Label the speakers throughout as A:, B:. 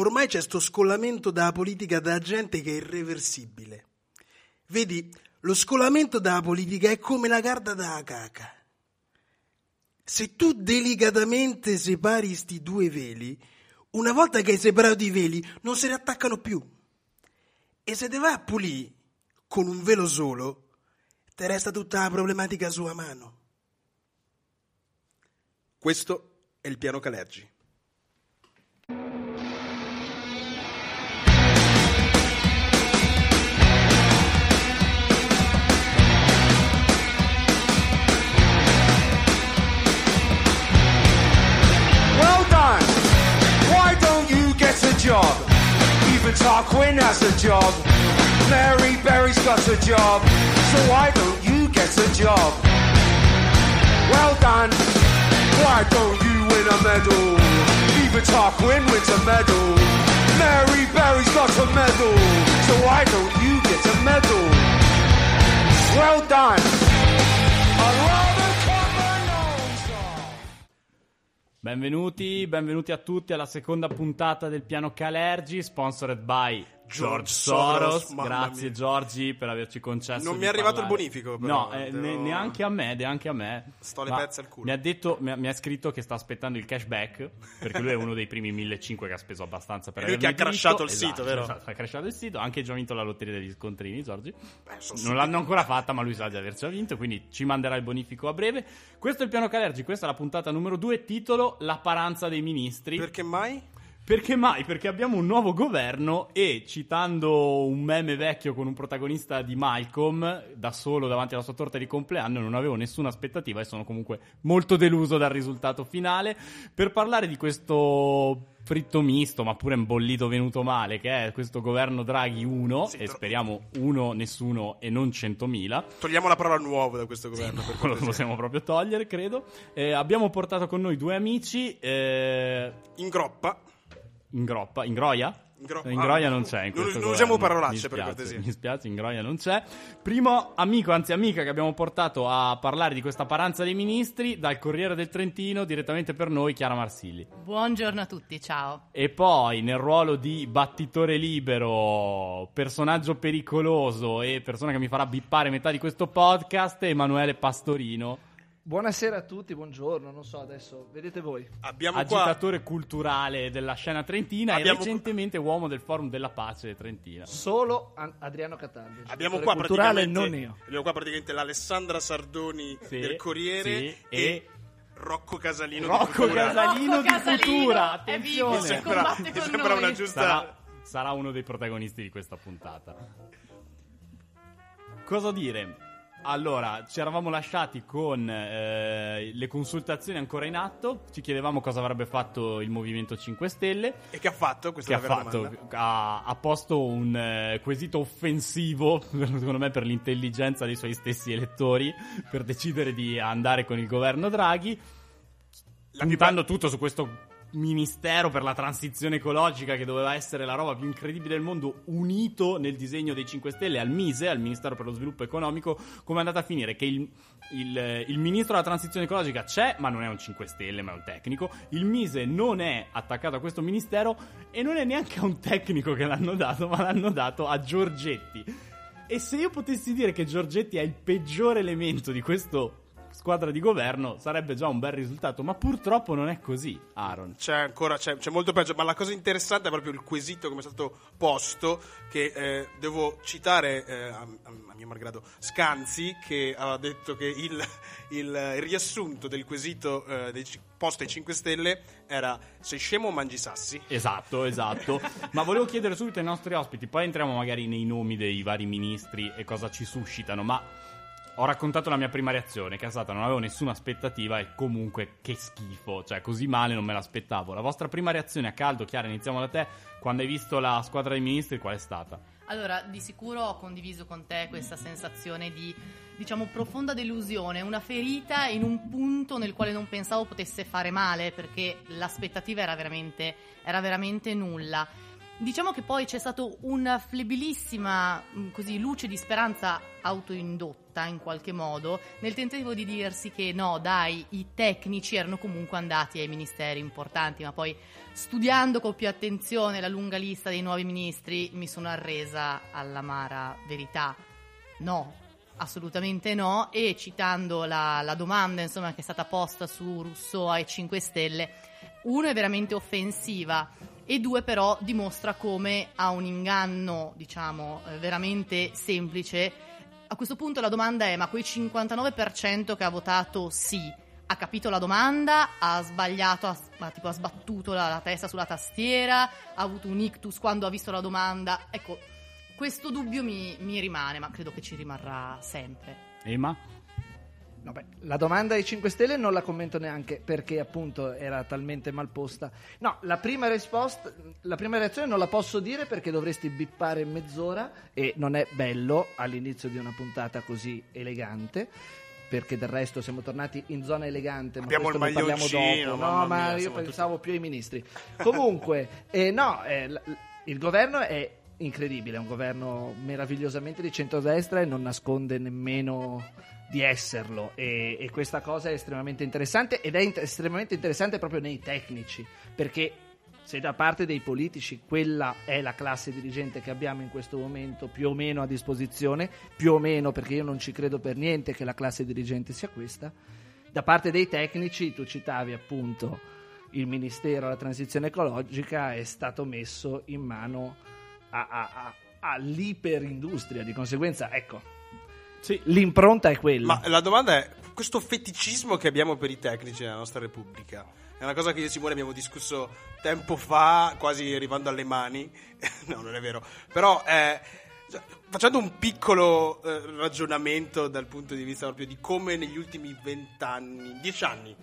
A: ormai c'è sto scollamento dalla politica da gente che è irreversibile. Vedi, lo scolamento dalla politica è come la carta da caca. Se tu delicatamente separi sti due veli, una volta che hai separato i veli, non se ne attaccano più. E se te vai a pulire con un velo solo, te resta tutta la problematica sua mano. Questo è il piano Calergi.
B: Job? Even Tarquin has a job. Mary Berry's got a job. So why don't you get a job? Well done. Why don't you win a medal? Even Tarquin wins a medal. Mary Berry's got a medal. So why don't you get a medal? Well done.
C: Benvenuti, benvenuti a tutti alla seconda puntata del piano Calergi, sponsored by George Soros.
A: mamma
C: Grazie
A: mia.
C: Giorgi per averci concesso.
A: Non mi è arrivato
C: parlare.
A: il bonifico, però,
C: No, eh,
A: devo-
C: ne- neanche a me, neanche a me.
A: Sto le pezze al culo.
C: Mi ha detto, mi ha, mi ha scritto che sta aspettando il cashback, perché lui è uno dei primi 1500 che ha speso abbastanza per
A: È lui che ha crashato il sito, vero?
C: esatto, ha crashato il sito, ha anche già vinto la lotteria degli scontrini, Giorgi.
A: Beh,
C: Non l'hanno ancora fatta, ma lui sa di averci vinto, quindi ci manderà il bonifico a breve. Questo è il piano Calergi, questa è la puntata numero 2, titolo La paranza dei ministri.
A: Perché mai?
C: Perché mai? Perché abbiamo un nuovo governo e citando un meme vecchio con un protagonista di Malcolm, da solo davanti alla sua torta di compleanno, non avevo nessuna aspettativa e sono comunque molto deluso dal risultato finale. Per parlare di questo fritto misto, ma pure imbollito venuto male, che è questo governo Draghi 1,
A: Sì,
C: e
A: tro-
C: speriamo 1, nessuno e non 100.000.
A: Togliamo la parola nuovo da questo governo. per
C: Lo possiamo proprio togliere, credo. Eh, abbiamo portato con noi due amici. eh,
A: In groppa.
C: In groppa, in groia?
A: In gro-
C: in
A: ah,
C: non c'è. In
A: Non-
C: questo
A: non usiamo parolacce,
C: Mi
A: per
C: spiace,
A: cortesia.
C: Mi spiace, in groia non c'è. Primo amico, anzi amica, che abbiamo portato a parlare di questa paranza dei ministri dal Corriere del Trentino, direttamente per noi, Chiara Marsilli.
D: Buongiorno a tutti, ciao.
C: E poi nel ruolo di battitore libero, personaggio pericoloso e persona che mi farà bippare metà di questo podcast, Emanuele Pastorino,
E: Buonasera a tutti, buongiorno, non so adesso, vedete voi.
A: Abbiamo qua.
C: agitatore culturale della scena trentina
A: Abbiamo-
C: e recentemente uomo del Forum della Pace trentina.
E: Solo An- Adriano Cataldo.
A: Abbiamo qua,
E: culturale,
A: praticamente,
E: non io.
A: abbiamo qua praticamente l'Alessandra Sardoni
C: Sì,
A: del Corriere
C: sì,
A: e,
C: e
A: Rocco Casalino di
C: Rocco
A: Cultura.
C: Casalino
D: Rocco
C: di
D: Casalino
C: Futura,
D: è
C: attenzione.
D: vivo,
A: Mi sembra, mi
D: con
A: sembra
D: noi.
A: una giusta.
C: sarà, sarà uno dei protagonisti di questa puntata. Cosa dire? Allora, ci eravamo lasciati con eh, le consultazioni ancora in atto, ci chiedevamo cosa avrebbe fatto il Movimento 5 Stelle,
A: E che ha fatto? Questa
C: che
A: è
C: ha
A: la vera
C: fatto, ha, ha posto un eh, quesito offensivo, secondo me per l'intelligenza dei suoi stessi elettori, per decidere di andare con il governo Draghi,
A: La
C: puntando tutto su questo ministero per la transizione ecologica che doveva essere la roba più incredibile del mondo unito nel disegno dei 5 Stelle al MISE, al Ministero per lo Sviluppo Economico, come è andata a finire? Che il, il- il ministro della transizione ecologica c'è, ma non è un 5 Stelle, ma è un tecnico. Il MISE non è attaccato a questo ministero e non è neanche a un tecnico che l'hanno dato, ma l'hanno dato a Giorgetti. E se io potessi dire che Giorgetti è il peggiore elemento di questo squadra di governo, sarebbe già un bel risultato, ma purtroppo non è così, Aaron.
A: C'è ancora, c'è, c'è molto peggio, ma la cosa interessante è proprio il quesito come è stato posto, che eh, devo citare eh, a, a- mio malgrado Scanzi, che ha detto che il, il- riassunto del quesito eh, dei posto ai 5 Stelle era sei scemo o mangi sassi?
C: Esatto, esatto. Ma volevo chiedere subito ai nostri ospiti, poi entriamo magari nei nomi dei vari ministri e cosa ci suscitano, ma ho raccontato la mia prima reazione, che è stata non avevo nessuna aspettativa e comunque che schifo, cioè così male non me l'aspettavo. La vostra prima reazione a caldo, Chiara, iniziamo da te, quando hai visto la squadra dei ministri, qual è stata?
D: Allora, di sicuro ho condiviso con te questa sensazione di, diciamo, profonda delusione, una ferita in un punto nel quale non pensavo potesse fare male, perché l'aspettativa era veramente, era veramente nulla. Diciamo che poi c'è stata una flebilissima mh, così, luce di speranza autoindotta in qualche modo nel tentativo di dirsi che no, dai, i tecnici erano comunque andati ai ministeri importanti, ma poi studiando con più attenzione la lunga lista dei nuovi ministri mi sono arresa all'amara verità. No, assolutamente no. E citando la, la domanda insomma, che è stata posta su Rousseau ai 5 Stelle, uno è veramente offensiva e due però dimostra come ha un inganno, diciamo, eh, veramente semplice. A questo punto la domanda è: ma quei 59% che ha votato sì, ha capito la domanda, ha sbagliato, ha, tipo, ha sbattuto la, la testa sulla tastiera, ha avuto un ictus quando ha visto la domanda? Ecco, questo dubbio mi, mi rimane, ma credo che ci rimarrà sempre.
C: Ema?
E: No, beh, la domanda ai 5 Stelle non la commento neanche perché appunto era talmente mal posta. No, la prima risposta, la prima reazione non la posso dire perché dovresti bippare mezz'ora e non è bello all'inizio di una puntata così elegante. Perché del resto siamo tornati in zona elegante, ma
A: Abbiamo
E: questo
A: il
E: ne parliamo dopo. No, ma
A: mia,
E: io pensavo più ai ministri. Comunque, eh, no, eh, l- il governo è incredibile, è un governo meravigliosamente di centrodestra e non nasconde nemmeno di esserlo. E, e questa cosa è estremamente interessante ed è int- estremamente interessante proprio nei tecnici perché se da parte dei politici quella è la classe dirigente che abbiamo in questo momento più o meno a disposizione, più o meno perché io non ci credo per niente che la classe dirigente sia questa, da parte dei tecnici tu citavi appunto il Ministero della Transizione Ecologica è stato messo in mano a- a- a- all'iperindustria, di conseguenza ecco
C: Sì.
E: l'impronta è quella.
A: Ma la domanda è: questo feticismo che abbiamo per i tecnici nella nostra Repubblica è una cosa che io e Simone abbiamo discusso tempo fa, quasi arrivando alle mani. no, non è vero. Però, eh, facendo un piccolo eh, ragionamento dal punto di vista proprio di come negli ultimi vent'anni, dieci anni,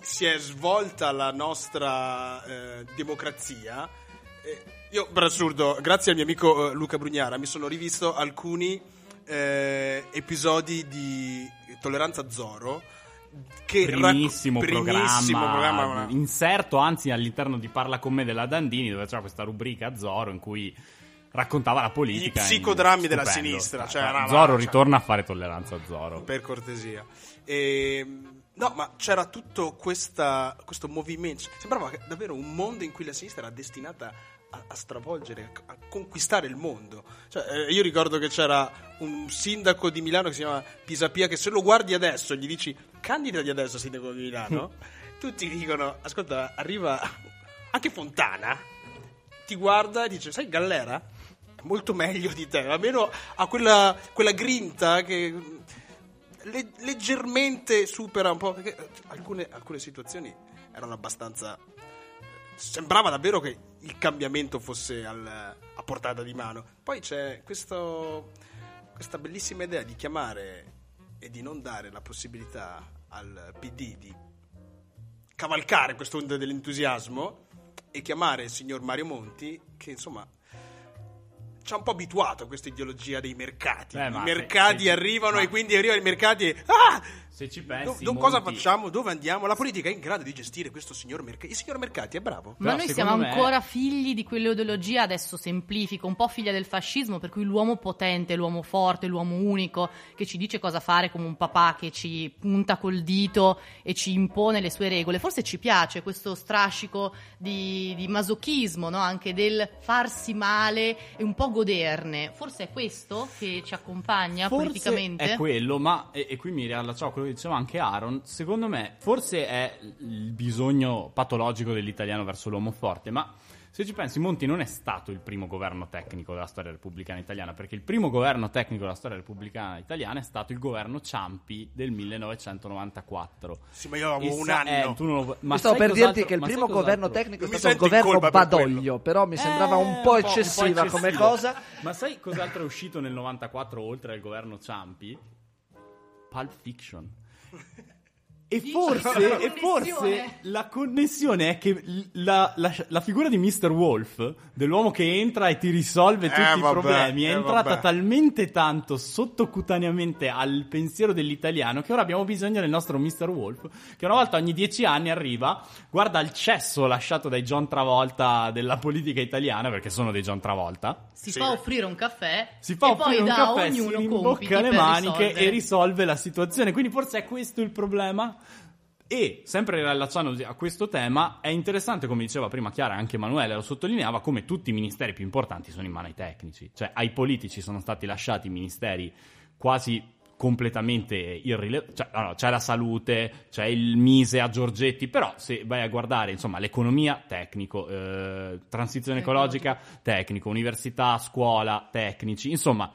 A: si è svolta la nostra eh, democrazia. eh, io, per assurdo, grazie al mio amico eh, Luca Brugnara, mi sono rivisto alcuni eh, episodi di Tolleranza Zoro. Che
C: Primissimo,
A: primissimo
C: programma,
A: programma.
C: inserto anzi all'interno di Parla con me della Dandini dove c'era questa rubrica Zoro in cui raccontava la politica
A: Gli psicodrammi
C: in-
A: della sinistra, cioè,
C: Ah,
A: una
C: Zoro
A: marcia.
C: ritorna a fare tolleranza Zoro
A: per cortesia. E, no, ma c'era tutto questa, questo movimento. Sembrava davvero un mondo in cui la sinistra era destinata a, a stravolgere, a, a conquistare il mondo. Cioè, eh, io ricordo che c'era un sindaco di Milano che si chiama Pisapia, che se lo guardi adesso gli dici candidati adesso sindaco di Milano, tutti dicono, ascolta, arriva anche Fontana, ti guarda e dice, sai Gallera? È molto meglio di te, almeno ha quella, quella grinta che le- leggermente supera un po', perché alcune, alcune situazioni erano abbastanza... Sembrava davvero che il cambiamento fosse al- a portata di mano. Poi c'è questo- questa bellissima idea di chiamare e di non dare la possibilità al PD di cavalcare quest'onda dell'entusiasmo e chiamare il signor Mario Monti, che insomma ci ha un po' abituato a questa ideologia dei mercati.
C: Eh,
A: I mercati
C: se- se-
A: arrivano
C: ma-
A: e quindi arrivano i mercati e... Ah!
C: Se ci
A: Do-
C: pensi
A: do- cosa
C: Monti-
A: facciamo? Dove andiamo? La politica è in grado di gestire questo signor Mercati. Il signor Mercati è bravo.
D: Ma
C: Però
D: noi siamo
C: me-
D: ancora figli di quell'ideologia, adesso semplifico, un po' figlia del fascismo, per cui l'uomo potente, l'uomo forte, l'uomo unico, che ci dice cosa fare come un papà che ci punta col dito e ci impone le sue regole. Forse ci piace questo strascico di, di masochismo, no? anche del farsi male e un po' goderne. Forse è questo che ci accompagna
C: Forse
D: politicamente?
C: È quello, ma e, e qui mi riallacciamo a quello che diceva anche Aaron. Secondo me, forse è il bisogno patologico dell'italiano verso l'uomo forte, ma se ci pensi, Monti non è stato il primo governo tecnico della storia repubblicana italiana, perché il primo governo tecnico della storia repubblicana italiana è stato il governo Ciampi del 1994.
A: Sì, ma io avevo
C: E
A: un
C: sa-
A: anno.
C: eh, tu non lo- ma
E: Io stavo per
C: cos'altro-
E: dirti che il primo governo tecnico è stato
A: in
E: governo
A: colpa per
E: badoglio, però mi sembrava
C: Eh,
E: un po'
C: un po'
E: eccessiva come cosa.
C: Ma sai cos'altro è uscito nel 94 oltre al governo Ciampi? Pulp Fiction. E forse,
D: la
C: e forse
D: connessione.
C: la connessione è che la, la- la figura di Mr. Wolf, dell'uomo che entra e ti risolve
A: Eh,
C: tutti i
A: vabbè,
C: problemi, è
A: eh,
C: entrata
A: vabbè.
C: talmente tanto sottocutaneamente al pensiero dell'italiano che ora abbiamo bisogno del nostro Mr. Wolf, che una volta ogni dieci anni arriva, guarda il cesso lasciato dai John Travolta della politica italiana, perché sono dei John Travolta,
D: Si
A: Sì.
D: fa offrire un caffè
C: si fa
D: e
C: offrire
D: poi
C: un
D: dà
C: caffè, si
D: ognuno compiti
C: rimbocca le maniche
D: risolvere.
C: e risolve la situazione. Quindi forse è questo il problema. E sempre rilacciandosi a questo tema, è interessante, come diceva prima Chiara, e anche Emanuele lo sottolineava, come tutti i ministeri più importanti sono in mano ai tecnici. Cioè, ai politici sono stati lasciati ministeri quasi completamente irrilevanti. Cioè, no, no, c'è la salute, c'è il Mise a Giorgetti, però se vai a guardare, insomma, l'economia, tecnico, eh, transizione ecologica, tecnico, università, scuola, tecnici, insomma,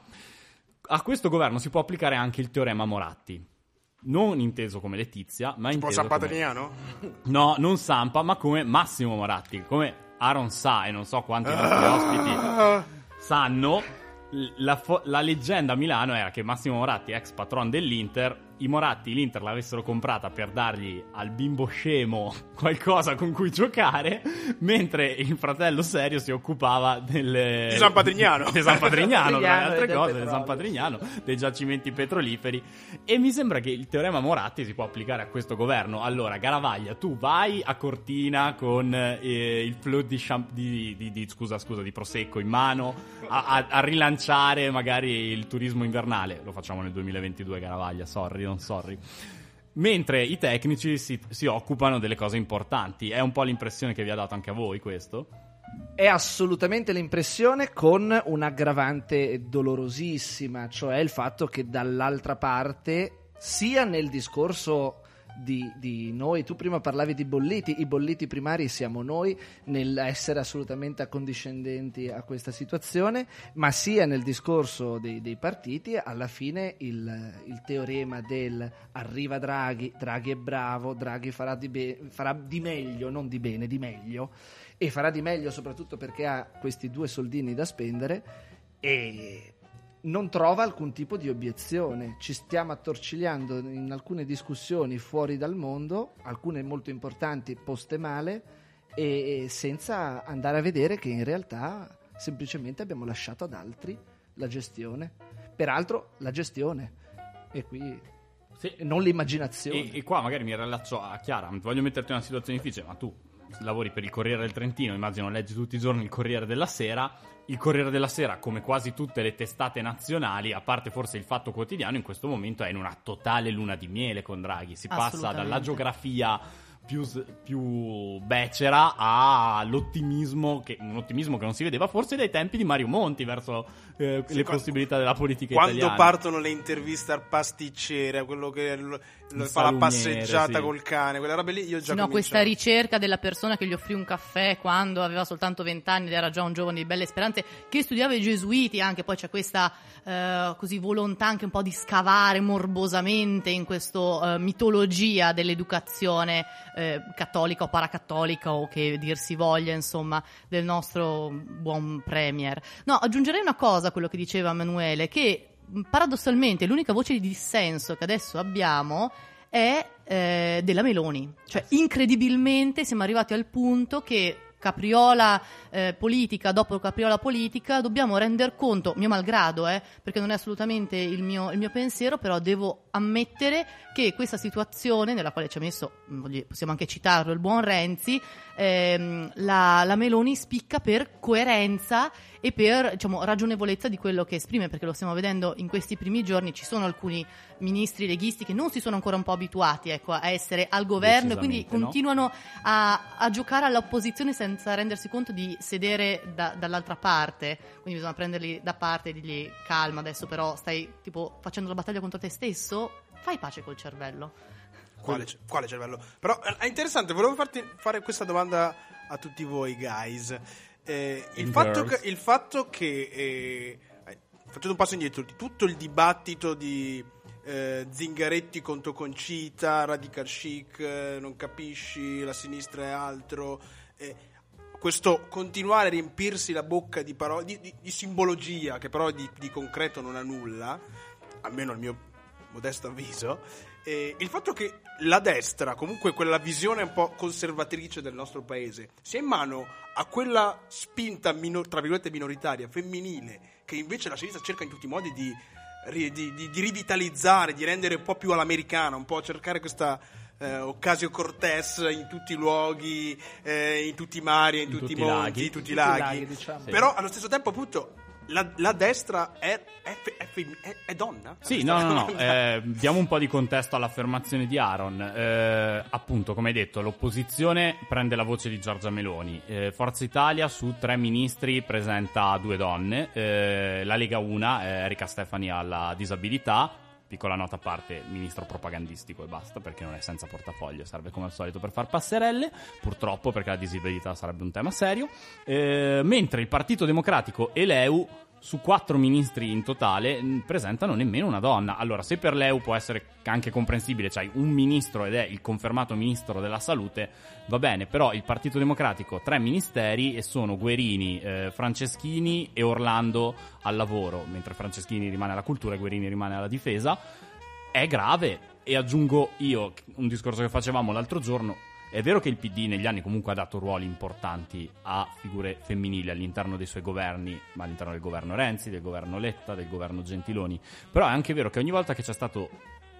C: a questo governo si può applicare anche il teorema Moratti. Non inteso come Letizia, ma
A: Tipo
C: inteso
A: San
C: come...
A: Patrignano?
C: No, non Sampa, ma come Massimo Moratti, come Aaron sa e non so quanti nostri ospiti sanno. l- La, fo- la leggenda a Milano era che Massimo Moratti, ex patron dell'Inter, i Moratti l'Inter l'avessero comprata per dargli al bimbo scemo qualcosa con cui giocare, mentre il fratello serio si occupava del
A: Di San Patrignano.
C: di San Patrignano, tra le altre
E: del
C: cose, di San. Patrignano, dei giacimenti petroliferi. E mi sembra che il teorema Moratti si può applicare a questo governo. Allora, Garavaglia, tu vai a Cortina con eh, il flow di, champ- di- di- di- scusa, scusa, di Prosecco in mano a, a- a rilanciare magari il turismo invernale. Lo facciamo nel 2022, Garavaglia, sorry, non sorry. Mentre i tecnici si, si occupano delle cose importanti. È un po' l'impressione che vi ha dato anche a voi questo?
E: È assolutamente l'impressione con un'aggravante dolorosissima, cioè il fatto che dall'altra parte, sia nel discorso di, di noi, tu prima parlavi di bolliti, i bolliti primari siamo noi nell'essere assolutamente accondiscendenti a questa situazione, ma sia nel discorso dei, dei partiti, alla fine il, il teorema del arriva Draghi, Draghi è bravo, Draghi farà di, be- farà di meglio, non di bene, di meglio e farà di meglio soprattutto perché ha questi due soldini da spendere e non trova alcun tipo di obiezione. Ci stiamo attorcigliando in alcune discussioni fuori dal mondo, alcune molto importanti poste male e senza andare a vedere che in realtà semplicemente abbiamo lasciato ad altri la gestione. Peraltro la gestione e qui
C: Sì.
E: non l'immaginazione.
C: E, e qua magari mi rilaccio a Chiara, voglio metterti in una situazione difficile, ma tu lavori per il Corriere del Trentino, immagino leggi tutti i giorni il Corriere della Sera. Il Corriere della Sera, come quasi tutte le testate nazionali, a parte forse il Fatto Quotidiano, in questo momento è in una totale luna di miele con Draghi. Si passa dalla geografia più, più becera all'ottimismo, che, un ottimismo che non si vedeva forse dai tempi di Mario Monti verso eh,
A: Sì,
C: le
A: qua-
C: possibilità della politica
A: Quando
C: italiana.
A: partono le interviste al pasticcere, quello che lo- lo fa la passeggiata
C: sì.
A: col cane, quelle robe lì io già
D: No,
A: comincio-
D: questa ricerca della persona che gli offrì un caffè quando aveva soltanto 20 anni ed era già un giovane di belle speranze, che studiava i gesuiti anche, poi c'è questa eh, così volontà anche un po' di scavare morbosamente in questa mitologia dell'educazione eh, cattolica o paracattolica o che dir si voglia, insomma, del nostro buon premier. No, aggiungerei una cosa a quello che diceva Emanuele, che mh, paradossalmente l'unica voce di dissenso che adesso abbiamo è eh, della Meloni. Cioè, incredibilmente siamo arrivati al punto che capriola eh, politica dopo capriola politica dobbiamo render conto, mio malgrado, eh, perché non è assolutamente il mio, il mio pensiero, però devo ammettere che questa situazione, nella quale ci ha messo, voglio- possiamo anche citarlo, il buon Renzi, ehm, la, la Meloni spicca per coerenza e per diciamo, ragionevolezza di quello che esprime, perché lo stiamo vedendo in questi primi giorni, ci sono alcuni ministri leghisti che non si sono ancora un po' abituati ecco, a essere al governo e quindi
C: no?
D: continuano a, a giocare all'opposizione senza rendersi conto di sedere da- dall'altra parte, quindi bisogna prenderli da parte e dirgli calma adesso però stai tipo facendo la battaglia contro te stesso, fai pace col cervello.
A: Quale, quale cervello? Però eh, è interessante, volevo farti fare questa domanda a tutti voi, guys. Eh, il, fatto che, il fatto che eh, facendo un passo indietro, di tutto il dibattito di eh, Zingaretti contro Concita, radical chic, eh, non capisci, la sinistra è altro. eh, questo continuare a riempirsi la bocca di parole, di, di- di simbologia, che però di, di concreto non ha nulla, almeno al mio modesto avviso, eh, il fatto che la destra, comunque quella visione un po' conservatrice del nostro paese, sia in mano a quella spinta, minor- tra virgolette, minoritaria, femminile, che invece la sinistra cerca in tutti i modi di, di- di- di rivitalizzare, di rendere un po' più all'americana, un po' cercare questa eh, Ocasio Cortez in tutti i luoghi, eh, in tutti i mari, in,
C: In
A: tutti,
C: tutti
A: i monti,
C: laghi.
A: in tutti i
E: Tutti i
A: laghi.
E: laghi, diciamo.
A: Però allo stesso tempo, appunto, la, la destra è, è, è è- donna?
C: Sì, no, no, no, eh, diamo un po' di contesto all'affermazione di Aaron. Eh, appunto, come hai detto, l'opposizione prende la voce di Giorgia Meloni. Eh, Forza Italia su tre ministri presenta due donne. Eh, la Lega Una, eh, Erika Stefani alla disabilità. Piccola nota a parte, ministro propagandistico e basta, perché non è senza portafoglio, serve come al solito per far passerelle, purtroppo perché la disabilità sarebbe un tema serio. Eh, mentre il Partito Democratico e l'EU su quattro ministri in totale mh, presentano nemmeno una donna. Allora, se per l'EU può essere anche comprensibile, c'hai un ministro ed è il confermato ministro della salute, va bene, però il Partito Democratico tre ministeri e sono Guerini, eh, Franceschini e Orlando al lavoro, mentre Franceschini rimane alla cultura e Guerini rimane alla difesa. È grave. E aggiungo io un discorso che facevamo l'altro giorno. È vero che il PD negli anni comunque ha dato ruoli importanti a figure femminili all'interno dei suoi governi, ma all'interno del governo Renzi, del governo Letta, del governo Gentiloni. Però è anche vero che ogni volta che c'è stato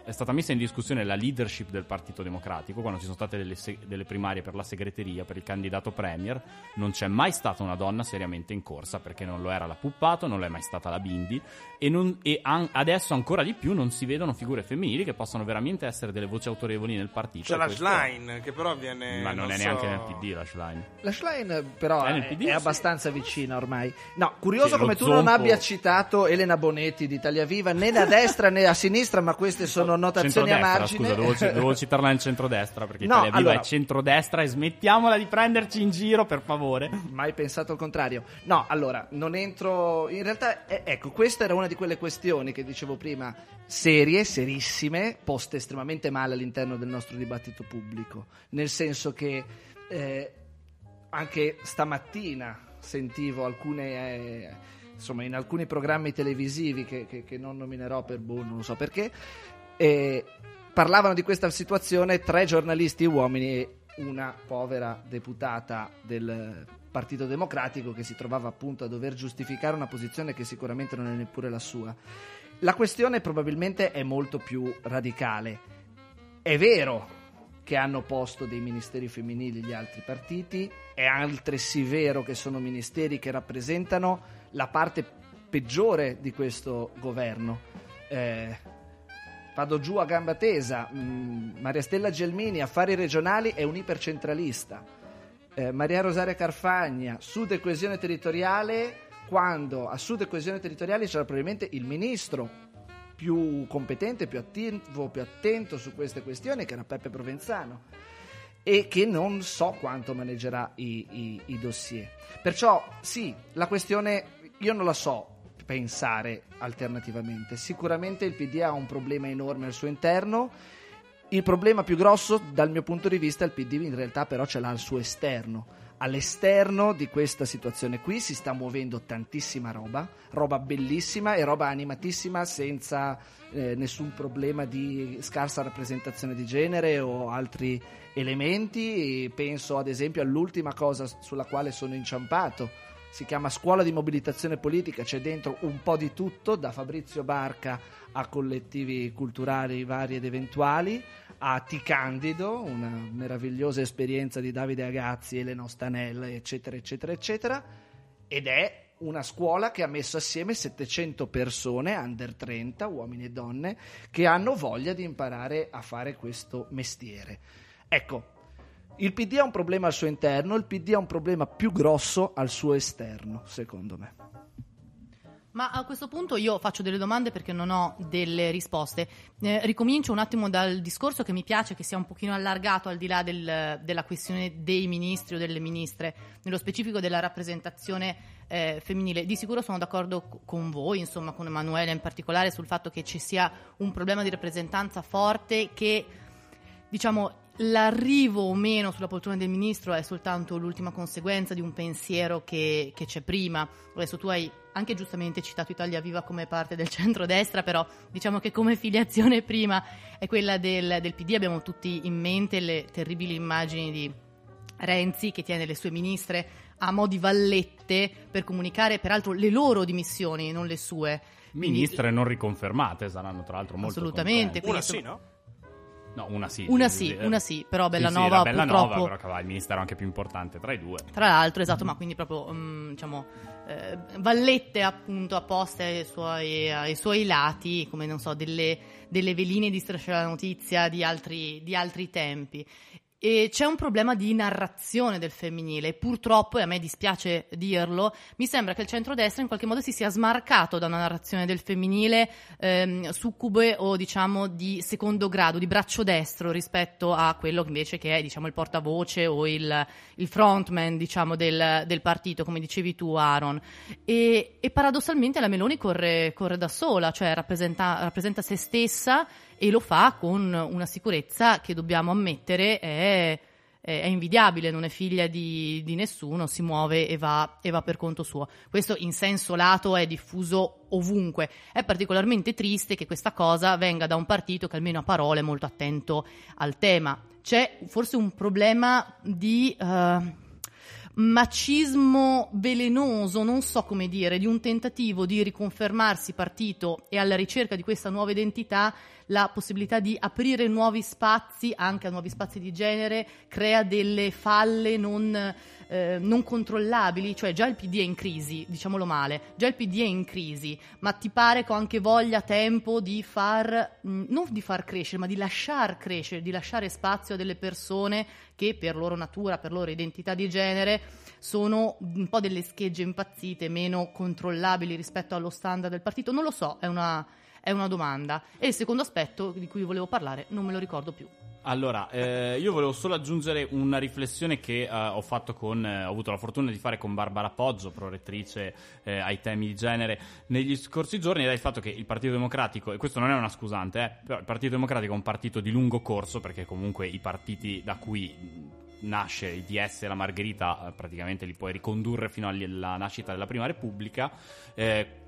C: è stata messa in discussione la leadership del Partito Democratico, quando ci sono state delle, se- delle primarie per la segreteria, per il candidato premier, non c'è mai stata una donna seriamente in corsa, perché non lo era la Puppato, non lo è mai stata la Bindi, e, non- e an- adesso ancora di più non si vedono figure femminili che possano veramente essere delle voci autorevoli nel partito.
A: C'è la Schlein, che però viene...
C: Ma non, è
A: so-
C: neanche nel PD la Schlein.
E: La Schlein però
C: È PD,
E: è
C: sì.
E: abbastanza vicina ormai. No, curioso
C: Sì,
E: come tu non
C: zompo-
E: abbia citato Elena Bonetti di Italia Viva né a destra né a sinistra, ma queste sono notazioni a margine.
C: scusa, dovevo, ci- dovevo citarla nel centrodestra, perché
E: No,
C: Italia Viva
E: allora-
C: è centrodestra e smettiamola di prenderci in giro, per favore.
E: Mai pensato al contrario. No, allora, non entro. In realtà, eh, ecco, questa era una di quelle questioni che dicevo prima, serie, serissime, poste estremamente male all'interno del nostro dibattito pubblico. Nel senso che eh, anche stamattina sentivo alcune. eh, insomma, in alcuni programmi televisivi che, che- che non nominerò per boh, non so perché. Eh, parlavano di questa situazione tre giornalisti uomini e una povera deputata del Partito Democratico che si trovava appunto a dover giustificare una posizione che sicuramente non è neppure la sua. La questione probabilmente è molto più radicale. È vero che hanno posto dei ministeri femminili gli altri partiti, è altresì vero che sono ministeri che rappresentano la parte peggiore di questo governo. Eh, vado giù a gamba tesa. mm, Maria Stella Gelmini, affari regionali, è un ipercentralista. Eh, Maria Rosaria Carfagna, Sud e coesione territoriale, quando a Sud e coesione territoriale c'era probabilmente il ministro più competente, più attivo, più attento su queste questioni, che era Peppe Provenzano, e che non so quanto maneggerà i, i- i dossier. Perciò sì, la questione io non la so pensare alternativamente. Sicuramente il PD ha un problema enorme al suo interno. Il problema più grosso, dal mio punto di vista, il PD in realtà però ce l'ha al suo esterno. All'esterno di questa situazione qui si sta muovendo tantissima roba, roba bellissima e roba animatissima senza eh, nessun problema di scarsa rappresentazione di genere o altri elementi. E penso ad esempio all'ultima cosa sulla quale sono inciampato. Si chiama scuola di mobilitazione politica, c'è dentro un po' di tutto, da Fabrizio Barca a collettivi culturali vari ed eventuali, a Ti Candido, una meravigliosa esperienza di Davide Agazzi, Elena Stanella, eccetera, eccetera, eccetera, ed è una scuola che ha messo assieme 700 persone, under 30, uomini e donne, che hanno voglia di imparare a fare questo mestiere. Ecco, il PD ha un problema al suo interno, il PD ha un problema più grosso al suo esterno, secondo me.
D: Ma a questo punto io faccio delle domande perché non ho delle risposte. Eh, ricomincio un attimo dal discorso che mi piace che sia un pochino allargato al di là del- della questione dei ministri o delle ministre, nello specifico della rappresentazione eh, femminile. Di sicuro sono d'accordo co- con voi, insomma con Emanuele in particolare, sul fatto che ci sia un problema di rappresentanza forte che diciamo, l'arrivo o meno sulla poltrona del ministro è soltanto l'ultima conseguenza di un pensiero che, che c'è prima. Adesso tu hai anche giustamente citato Italia Viva come parte del centrodestra, però diciamo che come filiazione prima è quella del, del PD, abbiamo tutti in mente le terribili immagini di Renzi che tiene le sue ministre a mo' di vallette per comunicare peraltro le loro dimissioni, non le sue. Quindi-
C: Ministre non riconfermate saranno tra l'altro molto
D: Assolutamente.
A: Una
D: quindi,
A: sì, no?
C: No, una sì.
D: Una
C: sì,
D: una sì, però
C: Sì, sì,
D: Bellanova
C: la Bellanova,
D: purtroppo-
C: però aveva il ministero anche più importante tra i due.
D: Tra l'altro, esatto, ma quindi proprio, mm, diciamo, eh, vallette appunto apposte ai suoi, ai suoi lati, come non so, delle, delle veline di striscia la notizia di altri, di altri tempi. E c'è un problema di narrazione del femminile purtroppo, e a me dispiace dirlo, mi sembra che il centrodestra in qualche modo si sia smarcato da una narrazione del femminile ehm, succube o diciamo di secondo grado, di braccio destro rispetto a quello invece che è diciamo il portavoce o il, il frontman diciamo del, del partito, come dicevi tu Aaron. E, e paradossalmente la Meloni corre, corre da sola, cioè rappresenta, rappresenta se stessa e lo fa con una sicurezza che dobbiamo ammettere è, è- invidiabile, non è figlia di, di nessuno, si muove e va, e va per conto suo. Questo in senso lato è diffuso ovunque. È particolarmente triste che questa cosa venga da un partito che almeno a parole è molto attento al tema. C'è forse un problema di... eh, macismo velenoso, non so come dire, di un tentativo di riconfermarsi partito e alla ricerca di questa nuova identità, la possibilità di aprire nuovi spazi, anche a nuovi spazi di genere, crea delle falle non, eh, non controllabili, cioè già il PD è in crisi, diciamolo male, già il PD è in crisi, ma ti pare che ho anche voglia, tempo di far, mh, non di far crescere, ma di lasciar crescere, di lasciare spazio a delle persone che per loro natura, per loro identità di genere, sono un po' delle schegge impazzite, meno controllabili rispetto allo standard del partito? Non lo so, è una, è una domanda. E il secondo aspetto di cui volevo parlare non me lo ricordo più.
C: Allora, eh, io volevo solo aggiungere una riflessione che eh, ho fatto con, eh, ho avuto la fortuna di fare con Barbara Poggio, prorettrice eh, ai temi di genere, negli scorsi giorni, ed è il fatto che il Partito Democratico, e questo non è una scusante, eh, però il Partito Democratico è un partito di lungo corso, perché comunque i partiti da cui nasce il DS e la Margherita, eh, praticamente li puoi ricondurre fino alla nascita della Prima Repubblica, eh,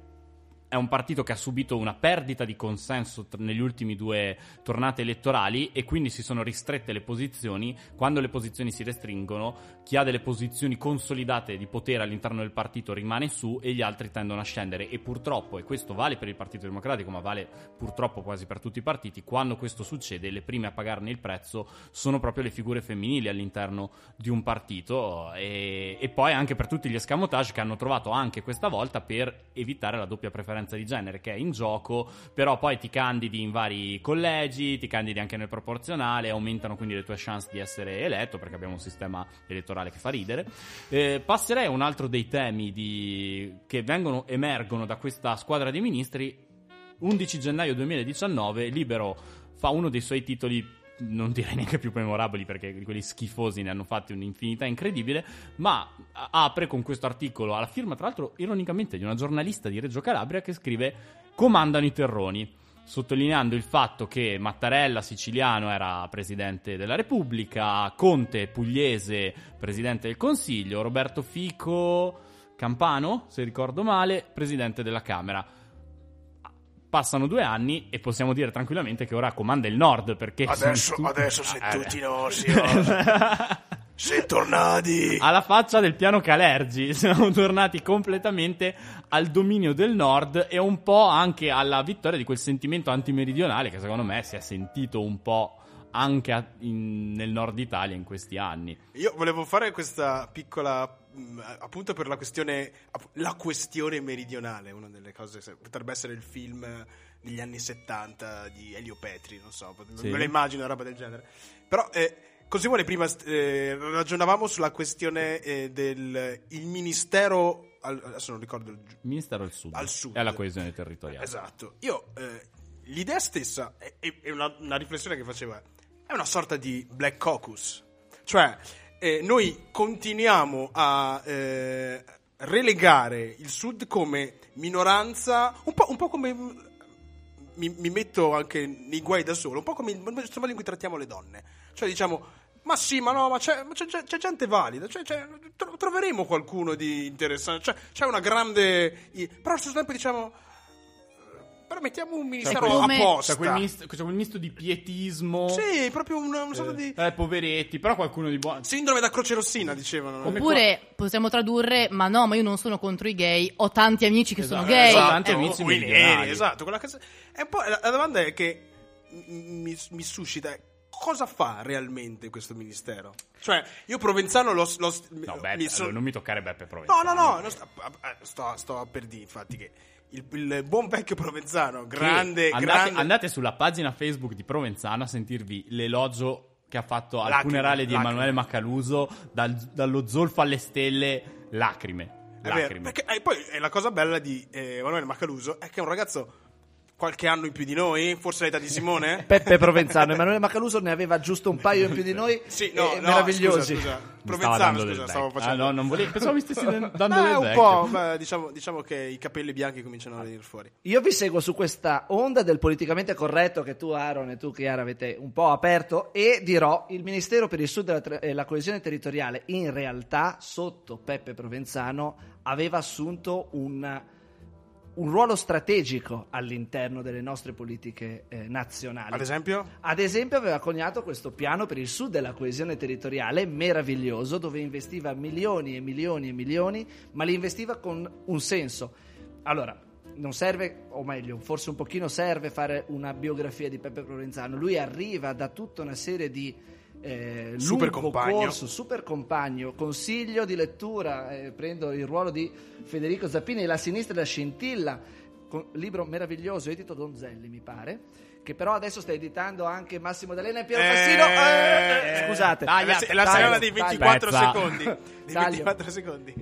C: è un partito che ha subito una perdita di consenso tr- negli ultimi due tornate elettorali e quindi si sono ristrette le posizioni. Quando le posizioni si restringono, chi ha delle posizioni consolidate di potere all'interno del partito rimane su e gli altri tendono a scendere. E purtroppo, e questo vale per il Partito Democratico, ma vale purtroppo quasi per tutti i partiti, quando questo succede, le prime a pagarne il prezzo sono proprio le figure femminili all'interno di un partito. E, e poi anche per tutti gli escamotage che hanno trovato anche questa volta per evitare la doppia preferenza di genere che è in gioco, però poi ti candidi in vari collegi, ti candidi anche nel proporzionale, aumentano quindi le tue chance di essere eletto perché abbiamo un sistema elettorale che fa ridere. Eh, passerei a un altro dei temi di- che vengono, emergono da questa squadra di ministri. 11 gennaio 2019, Libero fa uno dei suoi titoli non direi neanche più memorabili perché quelli schifosi ne hanno fatti un'infinità incredibile, ma apre con questo articolo alla firma, tra l'altro, ironicamente, di una giornalista di Reggio Calabria che scrive Comandano i terroni, sottolineando il fatto che Mattarella siciliano era presidente della Repubblica, Conte pugliese presidente del Consiglio, Roberto Fico Campano, se ricordo male, presidente della Camera. Passano due anni e possiamo dire tranquillamente che ora comanda il nord perché...
A: Adesso,
C: sono tutti-
A: adesso se
C: Eh,
A: tutti nostri, se tornati.
C: alla faccia del piano Calergi siamo tornati completamente al dominio del nord e un po' anche alla vittoria di quel sentimento antimeridionale che secondo me si è sentito un po' anche a- in- nel nord Italia in questi anni.
A: Io volevo fare questa piccola appunto per la questione la questione meridionale, una delle cose se- potrebbe essere il film degli anni 70 di Elio Petri, non so,
C: Sì.
A: me lo immagino una roba del genere. Però eh, così vuole prima eh, ragionavamo sulla questione eh, del il ministero al- adesso non ricordo il
C: Ministero del Sud,
A: Al sud.
C: e alla coesione territoriale.
A: Esatto. Io eh, l'idea stessa è, è- una, una riflessione che facevo è una sorta di black caucus. Cioè, eh, noi continuiamo a eh, relegare il Sud come minoranza, un po', un po' come mi, mi metto anche nei guai da solo, un po' come il modo in cui trattiamo le donne. Cioè, diciamo, Ma sì, ma no, ma c'è, ma c'è- c'è- gente valida, cioè, c'è- tro- troveremo qualcuno di interessante, cioè, c'è una grande... Però allo stesso tempo diciamo... eh, Però mettiamo un ministero
D: come-
A: apposta.
C: C'è quel, misto, c'è quel misto di pietismo.
A: Sì, proprio una, una sorta di...
C: Eh, poveretti, però qualcuno di buono.
A: Sindrome da croce rossina, dicevano. no?
D: Oppure possiamo tradurre, ma no, ma io non sono contro i gay, ho tanti amici che
C: Esatto,
D: sono gay.
C: esatto. tanti amici
A: o neri, esatto. Quella che... E poi la, la domanda è che mi, mi suscita cosa fa realmente questo ministero? Cioè, io Provenzano l'ho... l'ho-
C: No,
A: mi
C: Beppe,
A: so-
C: allora, non mi toccare Beppe
A: No,
C: Provenzano.
A: no, no, non sto, eh, sto- sto per dire infatti che il, il buon vecchio Provenzano, grande,
C: andate,
A: grande...
C: andate sulla pagina Facebook di Provenzano a sentirvi l'elogio che ha fatto al
A: Lacrime,
C: funerale di
A: lacrime.
C: Emanuele Macaluso dal- dallo zolfo alle stelle, lacrime.
A: È vero,
C: lacrime.
A: perché eh, poi eh, la cosa bella di eh, Emanuele Macaluso è che è un ragazzo qualche anno in più di noi, forse l'età di Simone.
E: Peppe Provenzano, Emanuele Macaluso ne aveva giusto un paio in più di noi.
A: Sì, no,
E: eh,
A: no,
E: meravigliosi.
A: Scusa, scusa. Provenzano, scusa,
C: del
A: stavo facendo.
C: Ah, no, non volevo. Pensavo mi stessi dando
A: Beh,
C: del
A: un
C: vecchio.
A: po', beh, diciamo, diciamo che i capelli bianchi cominciano a venire fuori.
E: Io vi seguo su questa onda del politicamente corretto che tu, Aaron, e tu, Chiara, avete un po' aperto e dirò il Ministero per il Sud e la, tra- e la coesione territoriale in realtà sotto Peppe Provenzano aveva assunto un, un ruolo strategico all'interno delle nostre politiche eh, nazionali.
A: Ad esempio?
E: Ad esempio aveva coniato questo piano per il sud e la coesione territoriale meraviglioso dove investiva milioni e milioni e milioni, ma li investiva con un senso. Allora, non serve, o meglio, forse un pochino serve fare una biografia di Peppe Provenzano. Lui arriva da tutta una serie di eh,
A: Super
E: lungo
A: compagno.
E: corso, super compagno, consiglio di lettura, eh, prendo il ruolo di Federico Zappini, La sinistra e la scintilla, con- libro meraviglioso, edito Donzelli mi pare, che però adesso sta editando anche Massimo D'Alena e Piero
A: Eh,
E: Fassino. Eh,
A: eh,
E: scusate.
A: È la, la
E: Taglio,
A: serata dei
E: taglio.
A: 24
C: Pezza.
A: secondi. Dei
E: Taglio.
A: 24 secondi.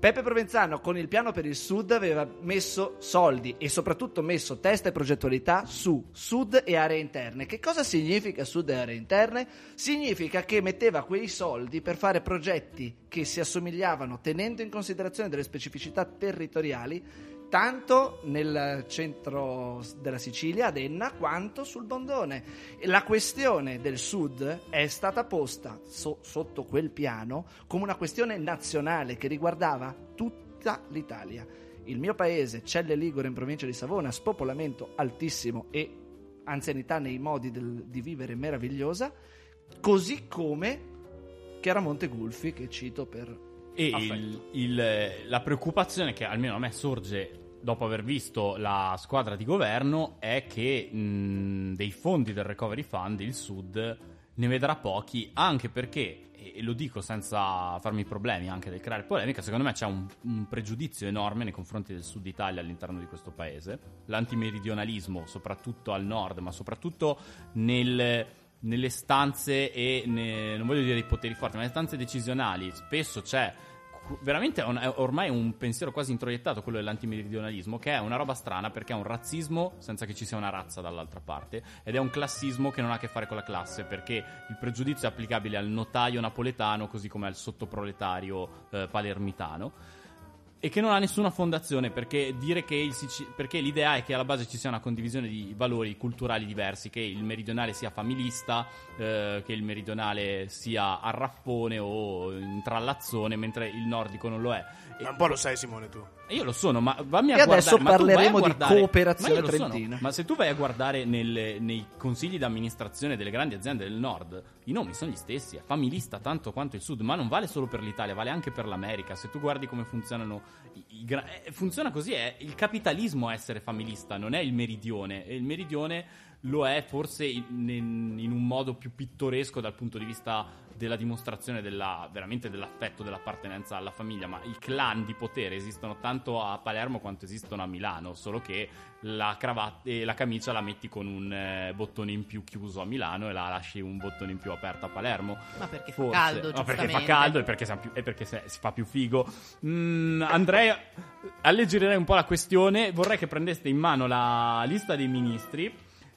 E: Peppe Provenzano con il piano per il sud aveva messo soldi e soprattutto messo testa e progettualità su sud e aree interne. Che cosa significa sud e aree interne? Significa che metteva quei soldi per fare progetti che si assomigliavano tenendo in considerazione delle specificità territoriali tanto nel centro della Sicilia, ad Enna, quanto sul Bondone. La questione del sud è stata posta so- sotto quel piano come una questione nazionale che riguardava tutta l'Italia. Il mio paese, Celle Ligure in provincia di Savona, spopolamento altissimo e anzianità nei modi del- di vivere meravigliosa, così come Chiaramonte Gulfi, che cito per
C: E il- il- la preoccupazione che almeno a me sorge dopo aver visto la squadra di governo è che mh, dei fondi del Recovery Fund il Sud ne vedrà pochi, anche perché, e lo dico senza farmi problemi anche del creare polemica, secondo me c'è un, un pregiudizio enorme nei confronti del Sud Italia all'interno di questo paese, l'antimeridionalismo soprattutto al nord, ma soprattutto nel nelle stanze e ne- non voglio dire dei poteri forti, ma nelle stanze decisionali spesso c'è veramente un- è ormai un pensiero quasi introiettato quello dell'antimeridionalismo che è una roba strana perché è un razzismo senza che ci sia una razza dall'altra parte ed è un classismo che non ha a che fare con la classe perché il pregiudizio è applicabile al notaio napoletano così come al sottoproletario eh, palermitano e che non ha nessuna fondazione perché dire Sici- perché l'idea è che alla base ci sia una condivisione di valori culturali diversi, che il meridionale sia familista, eh, che il meridionale sia arraffone o intrallazzone, mentre il nordico non lo è.
A: Ma un po' lo sai, Simone, tu.
C: Io lo sono, ma vammi a
E: E
C: guardare.
E: adesso parleremo di
C: guardare-
E: cooperazione
C: ma lo sono.
E: trentina.
C: Ma se tu vai a guardare nelle- nei consigli d'amministrazione delle grandi aziende del nord, i nomi sono gli stessi. È familista tanto quanto il sud, ma non vale solo per l'Italia, vale anche per l'America. Se tu guardi come funzionano. i- i gra- eh, funziona così: è il capitalismo a essere familista, non è il meridione. E il meridione lo è forse in, in- in un modo più pittoresco dal punto di vista della dimostrazione della, veramente dell'affetto, dell'appartenenza alla famiglia, ma i clan di potere esistono tanto a Palermo quanto esistono a Milano, solo che la cravatta e la camicia la metti con un eh, bottone in più chiuso a Milano e la lasci un bottone in più aperto a Palermo.
D: Ma perché fa
C: Forse.
D: caldo,
C: No, perché fa caldo e perché, più- e perché se- si fa più figo. Mm, andrei, alleggerirei un po' la questione. Vorrei che prendeste in mano la lista dei ministri